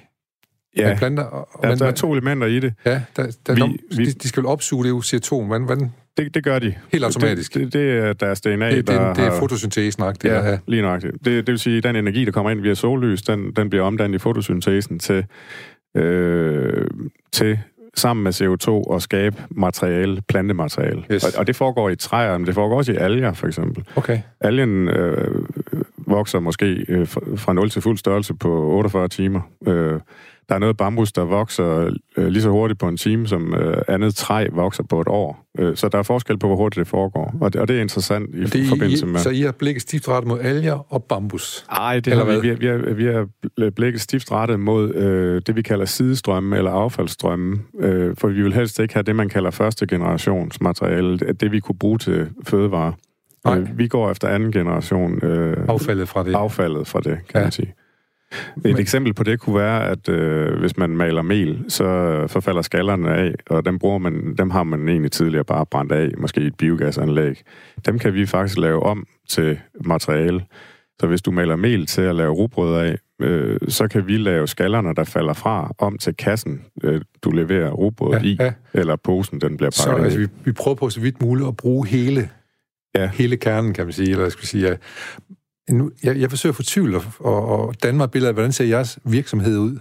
Ja, planter, og, der, men, der er to elementer i det. Ja, der, der, Vi- vi, vi- de, de skal vel opsuge det CO2. Hvordan, hvordan? Det, det gør de. Helt automatisk. Det, det, det er deres DNA, Det, der det, det er fotosyntesen det Ja, ja. lige nøjagtigt. Det, det vil sige, at den energi, der kommer ind via sollys, den, den bliver omdannet i fotosyntesen til, øh, til sammen med CO2 og skabe materiale, plantemateriale. Yes. Og, og det foregår i træer, men det foregår også i alger, for eksempel. Okay. Algen øh, vokser måske øh, fra- fra 0 til fuld størrelse på 48 timer. Øh, der er noget bambus, der vokser øh, lige så hurtigt på en time, som øh, andet træ vokser på et år. Øh, så der er forskel på, hvor hurtigt det foregår. Og det, og det er interessant i Det er, forbindelse I, med... Så I har blikket stift rettet mod alger og bambus. Nej, det har vi, vi, vi, har, vi har bl- blikket stift rettet mod øh, det, vi kalder sidestrømme eller affaldsstrømme, øh, for vi vil helst ikke have det, man kalder første generations materiale, det, det vi kunne bruge til fødevarer. Nej. Øh, vi går efter anden generation øh, Affaldet fra det. affaldet fra det, kan Ja. man sige. Et eksempel på det kunne være, at øh, hvis man maler mel, så, så falder skallerne af, og dem, bruger man, dem har man egentlig tidligere bare brændt af, måske i et biogasanlæg. Dem kan vi faktisk lave om til materiale. Så hvis du maler mel til at lave rugbrød af, øh, så kan vi lave skallerne, der falder fra, om til kassen, øh, du leverer rugbrødet Ja, i, ja. eller posen, den bliver Så pakket altså, i. vi, vi prøver på så vidt muligt at bruge hele, Ja. hele kernen, kan man sige. Eller jeg skal sige, ja. nu, jeg, jeg forsøger at få tvivl og, og danne mig et billede af, hvordan ser jeres virksomhed ud?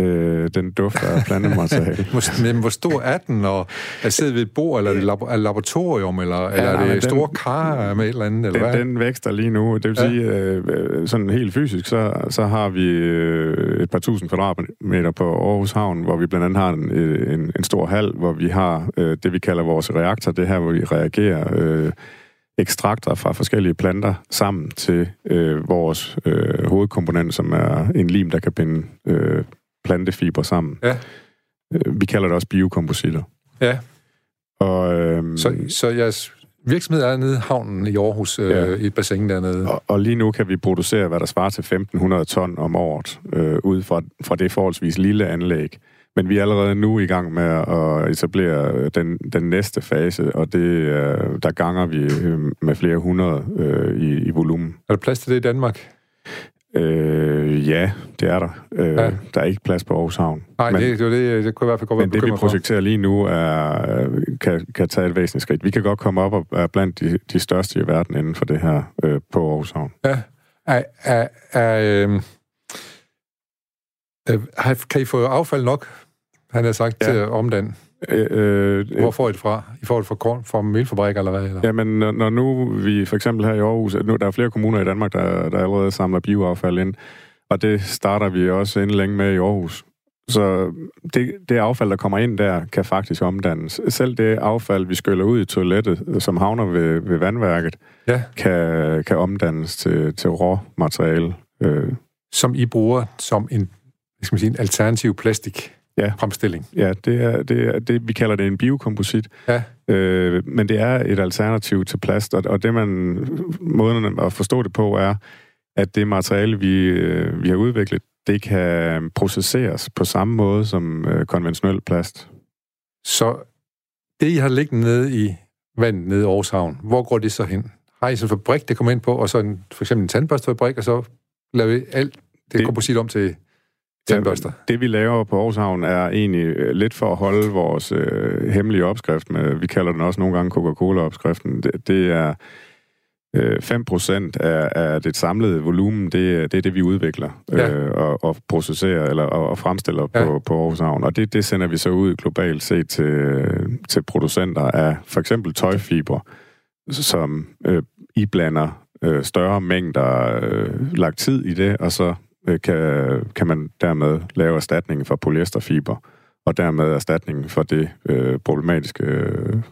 Øh, den dufter af plantemateriale. Men hvor stor er den, og er siddet ved et bord, eller er det er det laboratorium, eller, ja, eller er det den- store kar med et eller andet, eller Den, hvad? den vækster lige nu. Det vil Ja. sige, øh, øh, sådan helt fysisk, så, så har vi øh, et par tusind kvadratmeter på Aarhus Havn, hvor vi blandt andet har en, øh, en, en stor hal, hvor vi har øh, det, vi kalder vores reaktor. Det her, hvor vi reagerer øh, ekstrakter fra forskellige planter sammen til øh, vores øh, hovedkomponent, som er en lim, der kan binde øh, plantefiber sammen. Ja. Øh, vi kalder det også biokompositter. Ja. Og, øh, Så, så jeres virksomhed er nede i havnen i Aarhus, øh, Ja. i et bassin dernede. og, og lige nu kan vi producere, hvad der svarer til 1.500 ton om året, øh, ud fra, fra det forholdsvis lille anlæg. Men vi er allerede nu i gang med at etablere den, den næste fase, og det, øh, der ganger vi øh, med flere hundrede øh, i, i volumen. Er der plads til det i Danmark? Øh, ja, det er der. Øh, Ja. Der er ikke plads på Aarhus Havn. Nej, men, det, det, det, det kunne i hvert fald godt være men det, vi bekymret for. projekterer lige nu, er, øh, kan, kan tage et væsentligt skridt. Vi kan godt komme op og er blandt de, de største i verden inden for det her øh, på Aarhus Havn. Ja. Er, er, er, øh, øh, har- kan I få affald nok, han har sagt, Ja. til at omdanne? Øh, øh, Hvor får I det fra? I får det fra, korn, fra melfabrikker eller hvad? Eller? Jamen, når, når nu vi for eksempel her i Aarhus, nu, der er flere kommuner i Danmark, der, der allerede samler bioaffald ind, og det starter vi også inden længe med i Aarhus. Så det, det affald, der kommer ind der, kan faktisk omdannes. Selv det affald, vi skyller ud i toilettet, som havner ved, ved vandværket, Ja. kan, kan omdannes til, til råmateriale. Øh, Som I bruger som en, skal man sige, en alternativ plastik Ja. fremstilling. ja, det er, det er det, vi kalder det en biokomposit. Ja. Øh, men det er et alternativ til plast, og, og det man, måden at forstå det på er, at det materiale, vi, øh, vi har udviklet, det kan processeres på samme måde som øh, konventionel plast. Så det, I har liggende nede i vandet nede i Aarhus Havn, hvor går det så hen? Har I sådan en fabrik, det kommer ind på, og så en, for eksempel en tandbørstefabrik, og så laver I alt det, det Det- komposit om til tandbørster? Det vi laver på Aarhus Havn er egentlig øh, lidt for at holde vores øh, hemmelige opskrift med, vi kalder den også nogle gange Coca-Cola-opskriften. Det, det er øh, 5% af, af det samlede volumen, det, er- det er det, vi udvikler Ja. øh, og, og processerer eller, og, og fremstiller Ja. på, på Aarhus Havn. Og det, det sender vi så ud globalt set til, til producenter af for eksempel tøjfiber, som øh, iblander øh, større mængder øh, lagt tid i det, og så kan, kan man dermed lave erstatning for polyesterfiber, og dermed erstatning for det øh, problematiske øh,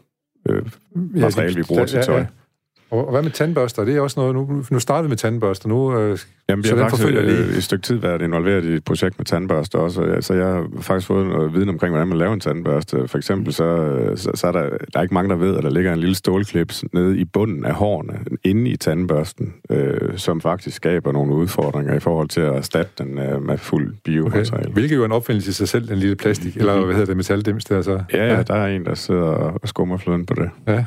øh, materiale, vi bruger til tøj. Og og hvad med tandbørster? Det er også noget, nu, nu startede vi med tandbørster, nu... Øh, Jamen, Så har den faktisk lige. et stykke tid været involveret i et projekt med tandbørster også, og, så jeg har faktisk fået noget viden omkring, hvordan man laver en tandbørste. For eksempel så, øh, så, så er der, der er ikke mange, der ved, at der ligger en lille stålklips nede i bunden af hårene, inde i tandbørsten, øh, som faktisk skaber nogle udfordringer i forhold til at erstatte den øh, med fuld okay. biomateriale. Hvilket jo er en opfindelse i sig selv, den lille plastik, eller hvad hedder det, metaldims der så? Ja, ja, der er en, der sidder og skummer fløden på det. ja.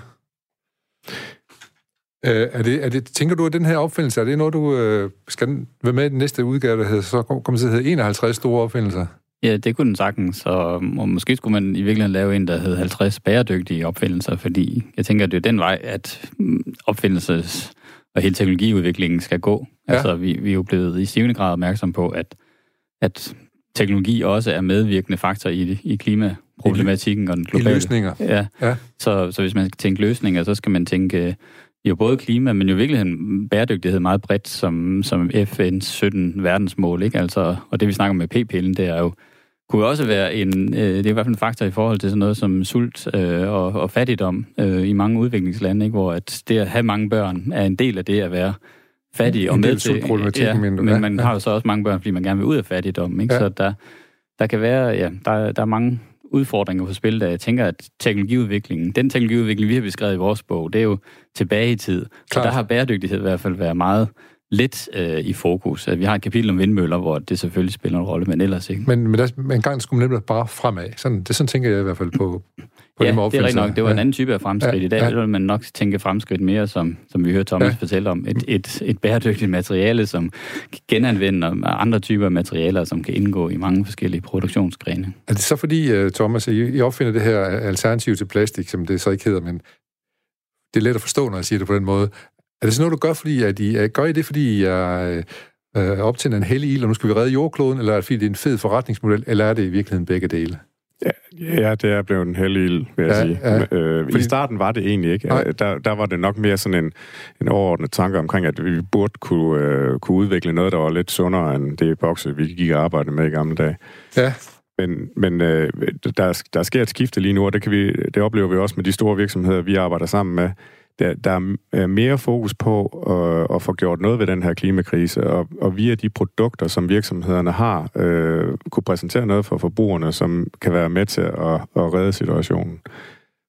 Øh, er det, er det, tænker du, at den her opfindelse, er det noget, du øh, skal være med i den næste udgave, der hedder, så kommer til at hedde 51 store opfindelser? Ja, det kunne den sagtens, og, og måske skulle man i virkeligheden lave en, der hed 50 bæredygtige opfindelser, fordi jeg tænker, at det er den vej, at mm, opfindelses- og hele teknologiudviklingen skal gå. Ja. Altså, vi, vi er jo blevet i stigende grad opmærksom på, at, at teknologi også er medvirkende faktor i, i klimaproblematikken og den I globale... løsninger? Ja, Ja. Så, så hvis man skal tænke løsninger, så skal man tænke jo både klima, men jo i virkeligheden bæredygtighed meget bredt, som, som FN's 17 verdensmål. Ikke? Altså, og det vi snakker med p-pillen, det er jo kunne også være en, øh, det er i hvert fald en faktor i forhold til sådan noget som sult øh, og, og fattigdom øh, i mange udviklingslande, ikke? hvor at det at have mange børn er en del af det at være fattig En og med til... du? men Ja, man ja. har jo så også mange børn, fordi man gerne vil ud af fattigdom. Ikke? Ja. Så der, der kan være, ja, der, der er mange udfordringer på spil, der jeg tænker, at teknologiudviklingen, den teknologiudvikling, vi har beskrevet i vores bog, det er jo tilbage i tid. Så Klart. der har bæredygtighed i hvert fald været meget lidt øh, i fokus. At Vi har et kapitel om vindmøller, hvor det selvfølgelig spiller en rolle, men ellers ikke. Men, men, der, men engang skulle man nemlig bare fremad. Sådan, det sådan tænker jeg i hvert fald på, på ja, det er rigtigt nok. Det var en anden type af fremskridt. Ja, I dag ja. vil man nok tænke fremskridt mere, som, som vi hørte Thomas Ja. ja. fortælle om, et, et, et bæredygtigt materiale, som genanvender andre typer af materialer, som kan indgå i mange forskellige produktionsgrene. Er det så fordi, øh, Thomas, I, opfinder det her alternativ til plastik, som det så ikke hedder, men det er let at forstå, når jeg siger det på den måde. Er det sådan noget, du gør, fordi at I, gør I det, fordi I er øh, optænder en hellig ild, og nu skal vi redde jordkloden, eller er det fordi, det er en fed forretningsmodel, eller er det i virkeligheden begge dele? Ja, det er blevet en heldig ild, vil jeg Ja, sige. ja. Øh, Fordi- I starten var det egentlig ikke. Nej. Øh, Der, der var det nok mere sådan en, en overordnet tanke omkring, at vi burde kunne, øh, kunne udvikle noget, der var lidt sundere end det bokse, vi gik og arbejdede med i gamle dage. Ja, Men, men øh, der, der sker et skifte lige nu, og det, kan vi, det oplever vi også med de store virksomheder, vi arbejder sammen med. Der, der er mere fokus på at, at få gjort noget ved den her klimakrise, og, og via de produkter, som virksomhederne har, øh, kunne præsentere noget for forbrugerne, som kan være med til at, at redde situationen.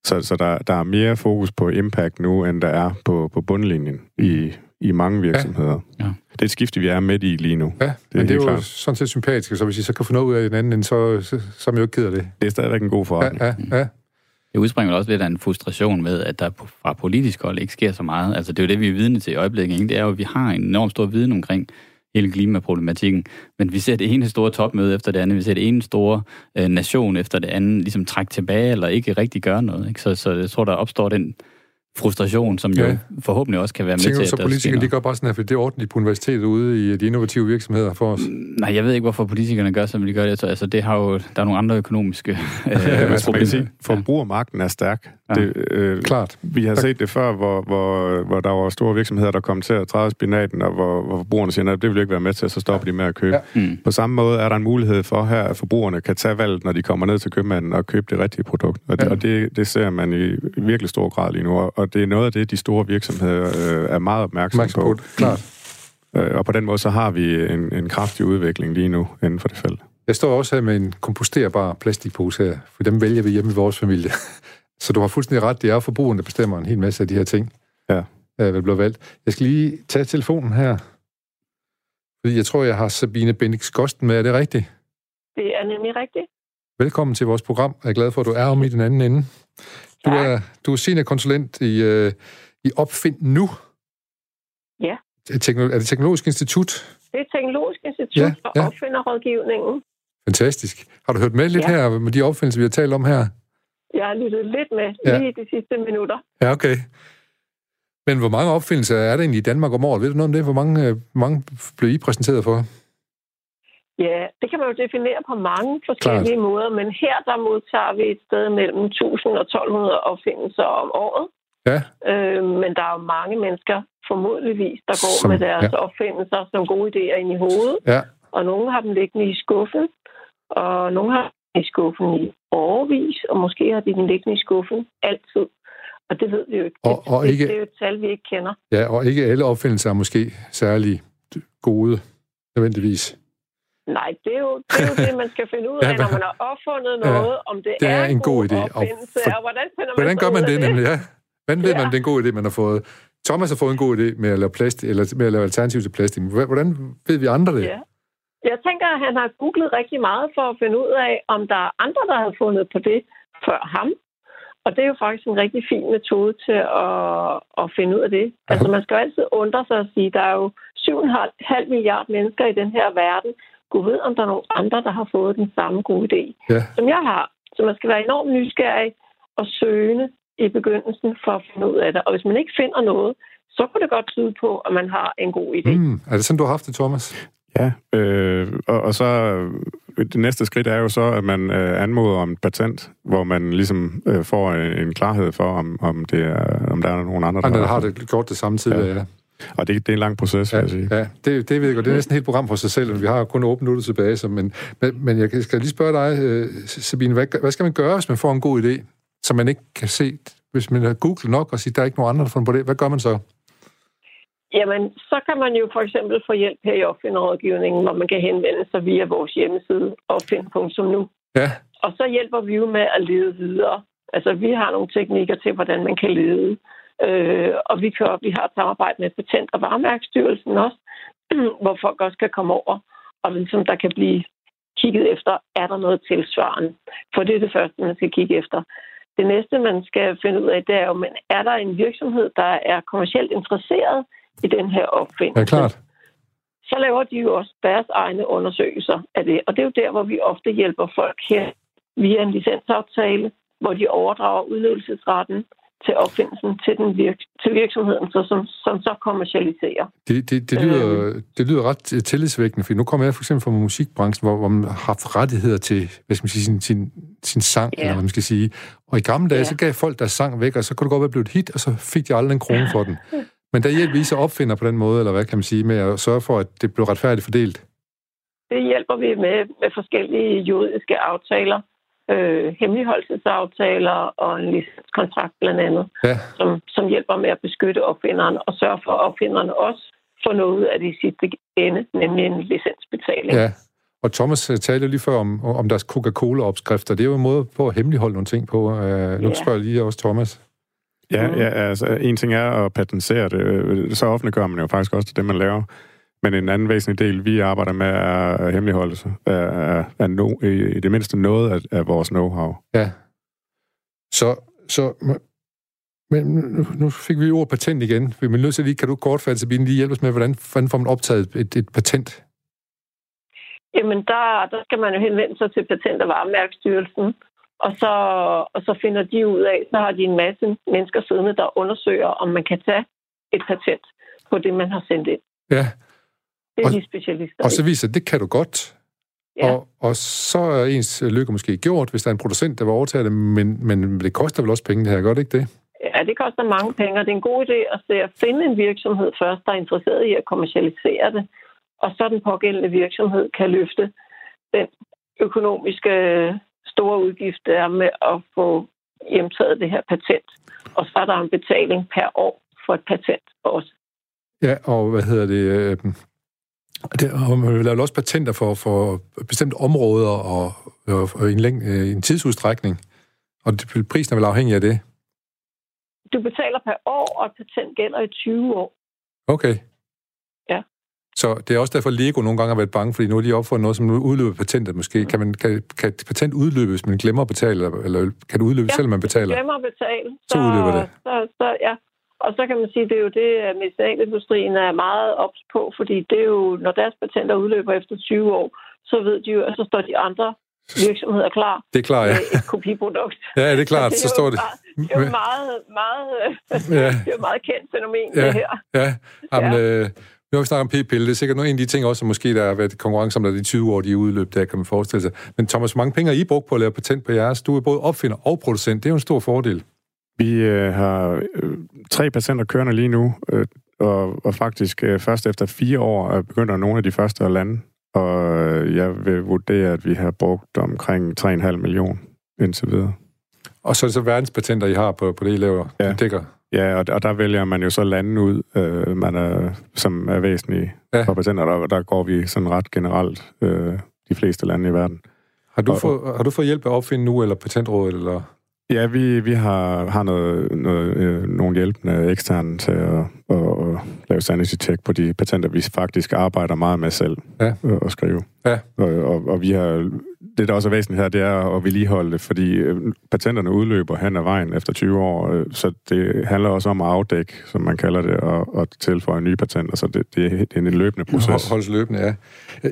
Så, så der, der er mere fokus på impact nu, end der er på, på bundlinjen i, i mange virksomheder. Ja. Ja. Det er et skifte, vi er midt i lige nu. Ja, det men det er jo klart. sådan set sympatisk, så hvis I så kan få noget ud af den anden, så, så, så er man jo ikke ked af det. Det er stadigvæk en god forretning. Ja, ja, ja. Det udspringer også lidt af en frustration med, at der fra politisk hold ikke sker så meget. Altså det er jo det, vi er vidne til i øjeblikket. Ikke? Det er jo, at vi har en enorm stor viden omkring hele klimaproblematikken. Men vi ser det ene store topmøde efter det andet, vi ser det ene store øh, nation efter det andet, ligesom trække tilbage eller ikke rigtig gøre noget. Ikke? Så, så jeg tror, der opstår den frustration, som ja. jo forhåbentlig også kan være med Tænker til, at så politikere, de gør bare sådan her, for det er ordentligt på universitetet ude i de innovative virksomheder for os? Nej, jeg ved ikke, hvorfor politikerne gør, som de gør det. Altså, det har jo, der er nogle andre økonomiske øh, ja, problemer. Forbrugermagten er stærk. Ja. Det, øh, Klart. Vi har set det før, hvor, hvor, hvor der var store virksomheder, der kom til at træde spinaten, og hvor, hvor forbrugerne siger, at det vil ikke være med til, så stopper ja. de med at købe. Ja. Mm. På samme måde er der en mulighed for her, at forbrugerne kan tage valget, når de kommer ned til købmanden og købe det rigtige produkt. Og, ja. og det, det ser man i virkelig stor grad lige nu. Og det er noget af det, de store virksomheder øh, er meget opmærksomme på. på. Klart. Øh, og på den måde, så har vi en, en kraftig udvikling lige nu inden for det felt. Jeg står også her med en komposterbar plastikpose her, for dem vælger vi hjemme i vores familie. Så du har fuldstændig ret, det er forbrugerne, der bestemmer en hel masse af de her ting, ja. øh, hvad bliver valgt. Jeg skal lige tage telefonen her, fordi jeg tror, jeg har Sabine Bendix Gosten med. Er det rigtigt? Det er nemlig rigtigt. Velkommen til vores program. Jeg er glad for, at du er om i den anden ende. Du er, du er seniorkonsulent i, øh, i Opfind Nu. Ja. Er det Teknologisk Institut? Det er Teknologisk Institut ja, for ja. Opfinderrådgivningen. Fantastisk. Har du hørt med lidt ja. her med de opfindelser, vi har talt om her? Jeg har lyttet lidt med ja. lige de sidste minutter. Ja, okay. Men hvor mange opfindelser er der egentlig i Danmark om året? Ved du noget om det? Hvor mange, øh, mange blev I præsenteret for? Ja, det kan man jo definere på mange forskellige Klart. måder, men her der modtager vi et sted mellem 1000 og 1200 opfindelser om året. Ja. Øh, men der er jo mange mennesker, formodentligvis, der går som, med deres ja. opfindelser som gode idéer ind i hovedet. Ja. Og nogle har dem liggende i skuffen, og nogle har dem i skuffen i overvis, og måske har de den liggende i skuffen altid. Og det ved vi jo ikke. Og, og det, ikke det er jo et tal, vi ikke kender. Ja, og ikke alle opfindelser er måske særlig gode, nødvendigvis. Nej, det er, jo, det er jo det, man skal finde ud af, ja, når man har opfundet noget, ja, om det, det er, er en god idé. Og, for, og hvordan finder man hvordan gør man det, det nemlig? Ja. Hvordan ved ja. man, det er en god idé, man har fået? Thomas har fået en god idé med at lave, plastik, eller med at lave alternativ til plastik. Hvordan ved vi andre det? Ja. Jeg tænker, at han har googlet rigtig meget for at finde ud af, om der er andre, der har fundet på det før ham. Og det er jo faktisk en rigtig fin metode til at, at finde ud af det. Altså man skal jo altid undre sig og sige, at der er jo 7,5 milliarder mennesker i den her verden, Gud ved, om der er nogle andre, der har fået den samme gode idé, ja. som jeg har. Så man skal være enormt nysgerrig og søgende i begyndelsen for at finde ud af det. Og hvis man ikke finder noget, så kunne det godt tyde på, at man har en god idé. Mm. Er det sådan, du har haft det, Thomas? Ja, øh, og, og så øh, det næste skridt er jo så, at man øh, anmoder om et patent, hvor man ligesom øh, får en, en klarhed for, om, om, det er, om der er nogen andre, der, der har, det gjort det samme tidligere. Ja. Og det, det er en lang proces, ja, vil jeg sige. Ja, det, det ved jeg godt. Det er næsten et helt program for sig selv, men vi har kun 8 minutter tilbage. Så, men, men, men jeg skal lige spørge dig, øh, Sabine, hvad, hvad skal man gøre, hvis man får en god idé, som man ikke kan se, hvis man har googlet nok og siger, der er ikke nogen andre, der har fundet på det. Hvad gør man så? Jamen, så kan man jo for eksempel få hjælp her i opfinderrådgivningen, hvor man kan henvende sig via vores hjemmeside, opfind.nu. Ja. Og så hjælper vi jo med at lede videre. Altså, vi har nogle teknikker til, hvordan man kan lede. Øh, og vi, kan, vi har et samarbejde med Patent- og Varemærkestyrelsen også, hvor folk også kan komme over, og ligesom der kan blive kigget efter, er der noget tilsvarende? For det er det første, man skal kigge efter. Det næste, man skal finde ud af, det er jo, men er der en virksomhed, der er kommercielt interesseret i den her opfindelse? Ja, klart. Så laver de jo også deres egne undersøgelser af det. Og det er jo der, hvor vi ofte hjælper folk her via en licensaftale, hvor de overdrager udlevelsesretten til opfindelsen til, den virk, til virksomheden, så, som, som så kommercialiserer. Det, det, det, lyder, øhm. det lyder ret tillidsvækkende, for nu kommer jeg for eksempel fra musikbranchen, hvor, hvor man har haft rettigheder til hvad skal man sige, sin, sin, sin sang, ja. eller hvad man skal sige. Og i gamle dage, ja. så gav folk deres sang væk, og så kunne det godt være blevet et hit, og så fik de aldrig en krone for den. Men der hjælper vi så opfinder på den måde, eller hvad kan man sige, med at sørge for, at det bliver retfærdigt fordelt? Det hjælper vi med, med forskellige juridiske aftaler, øh, hemmeligholdelsesaftaler og en licenskontrakt blandt andet, Ja, som, som hjælper med at beskytte opfinderen og sørge for, at opfinderne også får noget af det i sidste ende, nemlig en licensbetaling. ja. Og Thomas øh, talte lige før om, om deres Coca-Cola-opskrifter. Det er jo en måde på at hemmeligholde nogle ting på. Uh, nu Ja. spørger jeg lige også Thomas. Ja, ja, altså en ting er at patentere det. øh, Så offentliggør man jo faktisk også det, man laver. Men en anden væsentlig del, vi arbejder med, er hemmeligholdelse. Er, er, er no, i, i det mindste noget af, af vores know-how. Ja. Så, så men nu, nu fik vi jo ord patent igen. Vi er nødt til lige, kan du kortfattet, Sabine, lige hjælpe os med, hvordan, hvordan får man optaget et, et patent? Jamen, der, der skal man jo henvende sig til Patent- og Varemærkestyrelsen, og så, og så finder de ud af, så har de en masse mennesker siddende, der undersøger, om man kan tage et patent på det, man har sendt ind. Ja, Det er Og- de specialister. og så viser det, det kan du godt. Ja. Og, og så er ens lykke måske gjort, hvis der er en producent, der vil overtage det, men, men det koster vel også penge, det her, gør det ikke det? Ja, det koster mange penge, og det er en god idé at, se at finde en virksomhed først, der er interesseret i at kommercialisere det, og så den pågældende virksomhed kan løfte den økonomiske store udgift, der er med at få hjemtaget det her patent. Og så er der en betaling per år for et patent også. Ja, og hvad hedder det? Det og man vil lave også patenter for, for bestemte områder og, og, og en, læng, øh, en tidsudstrækning. Og det, prisen er vel afhængig af det? Du betaler per år, og et patent gælder i 20 år. Okay. Ja. Så det er også derfor, Lego nogle gange har været bange, fordi nu har de opfundet noget, som nu udløber patentet måske. Kan, man, kan, kan et patent udløbe, hvis man glemmer at betale, eller, kan det udløbe, ja, selvom man betaler? glemmer at betale, Så udløber det. Så, så, ja. Og så kan man sige, det er jo det, at medicinalindustrien er meget ops på, fordi det er jo, når deres patenter udløber efter 20 år, så ved de jo, at så står de andre virksomheder klar Det er klart, ja. med et kopiprodukt. Ja, det er klart, det så er står jo det. Meget, det er jo meget, meget, Ja. det er jo meget kendt fænomen, Ja. det her. Ja, jamen, øh, nu har vi snakket om p-pille. Det er sikkert nogle af de ting også, som måske der har været konkurrence om, der de 20 år, de er udløb, der kan man forestille sig. Men Thomas, hvor mange penge har I brugt på at lave patent på jeres? Du er både opfinder og producent. Det er jo en stor fordel. Vi øh, har øh, tre patienter kørende lige nu, øh, og, og faktisk øh, først efter fire år er begynder nogle af de første at lande. Og øh, jeg vil vurdere, at vi har brugt omkring 3,5 millioner indtil videre. Og så er det så verdenspatenter, I har på, på det, I laver. Ja. Dækker. Ja, og, og der vælger man jo så lande ud, øh, man er, som er væsentlige Ja. for patienter. Der, der går vi sådan ret generelt øh, de fleste lande i verden. Har du, Og- fået, har du fået hjælp af at opfinde nu, eller patentrådet, eller... Ja, vi, vi har, har noget, noget, øh, nogle hjælpende eksterne til at, at, at lave sanity check på de patenter, vi faktisk arbejder meget med selv Ja. øh, at skrive. Ja. Og, og, og vi har, det, der også er væsentligt her, det er at vedligeholde det, fordi øh, patenterne udløber hen ad vejen efter 20 år, øh, så det handler også om at afdække, som man kalder det, og, og tilføje nye patenter, så det, det, er, det er en løbende proces. Hold- Holdes løbende, ja.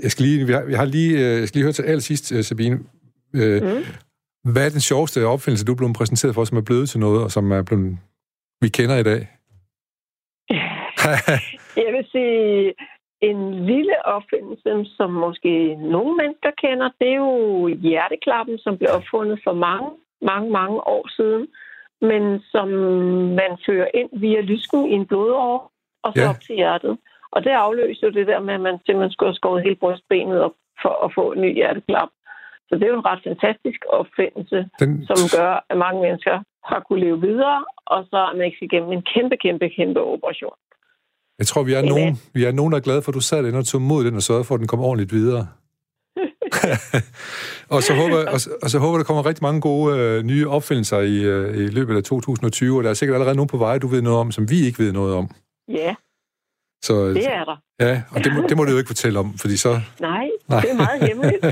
Jeg skal lige, vi har, vi har lige, øh, jeg skal lige høre til allersidst, Sabine. Øh, Mm. Hvad er den sjoveste opfindelse, du er blevet præsenteret for, som er blevet til noget, og som er blevet, vi kender i dag? Jeg vil sige, en lille opfindelse, som måske nogle mennesker kender, det er jo hjerteklappen, som blev opfundet for mange, mange, mange år siden, men som man fører ind via lysken i en blodår, og så Ja. op til hjertet. Og det afløser jo det der med, at man simpelthen skulle have skåret hele brystbenet op for at få en ny hjerteklap. Så det er jo en ret fantastisk opfindelse, Den, som gør, at mange mennesker har kunne leve videre, og så er man ikke igennem en kæmpe, kæmpe, kæmpe operation. jeg tror, vi er, Amen. nogen, vi er nogen, der er glade for, at du sad derinde og tog mod den og sørgede for, at den kom ordentligt videre. og, så håber, og, så- og så håber, der kommer rigtig mange gode øh, nye opfindelser i, øh, i løbet af 2020, og der er sikkert allerede nogen på vej, du ved noget om, som vi ikke ved noget om. Ja, Så, det er der. Ja, og det må, det må du jo ikke fortælle om, fordi så... Nej, Nej. det er meget hemmeligt.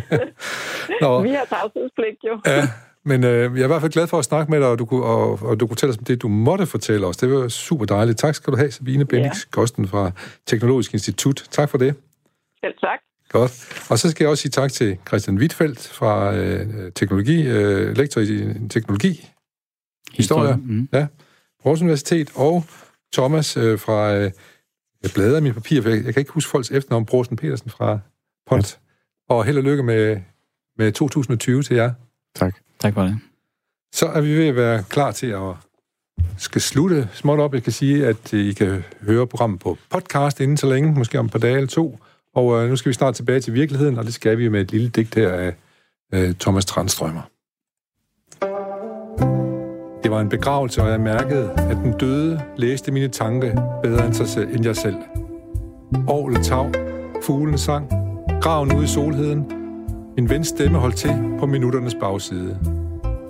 Nå, Vi har tavshedspligt jo. ja, men øh, jeg er i hvert fald glad for at snakke med dig, og du kunne, og, og du kunne fortælle os om det, du måtte fortælle os. Det var super dejligt. Tak skal du have, Sabine Bendix Kosten fra Teknologisk Institut. Tak for det. Selv tak. Godt. Og så skal jeg også sige tak til Christian Wittfeldt fra øh, teknologi, øh, lektor i teknologi, historie, Mm. ja, Aarhus Universitet, og Thomas øh, fra, øh, jeg bladrer i mine papirer, for jeg, jeg kan ikke huske folks efternavn, Brosen Petersen fra Pont. Og held og lykke med, med 2020 til jer. Tak. Tak for det. Så er vi ved at være klar til at skal slutte småt op. Jeg kan sige, at I kan høre programmet på podcast inden så længe, måske om et par dage eller to. Og øh, nu skal vi snart tilbage til virkeligheden, og det skal vi med et lille digt her af øh, Thomas Transtrømmer var en begravelse, og jeg mærkede, at den døde læste mine tanker bedre end, sig selv, end jeg selv. Årlet tav, fuglen sang, graven ude i solheden. Min vens stemme holdt til på minutternes bagside.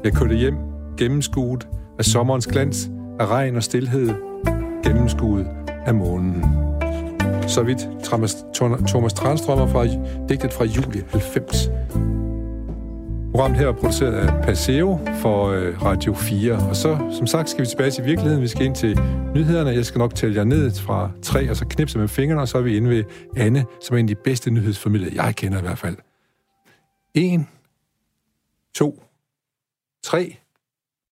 Jeg kørte hjem, gennemskuet af sommerens glans, af regn og stillhed, gennemskuet af månen. Så vidt Thomas, Thomas Transtrømmer fra digtet fra juli 90. Programmet her er produceret af Paseo for øh, Radio 4. Og så, som sagt, skal vi tilbage til virkeligheden. Vi skal ind til nyhederne. Jeg skal nok tælle jer ned fra tre, og så knipse med fingrene, og så er vi inde ved Anne, som er en af de bedste nyhedsformidlere, jeg kender i hvert fald. En, to, tre,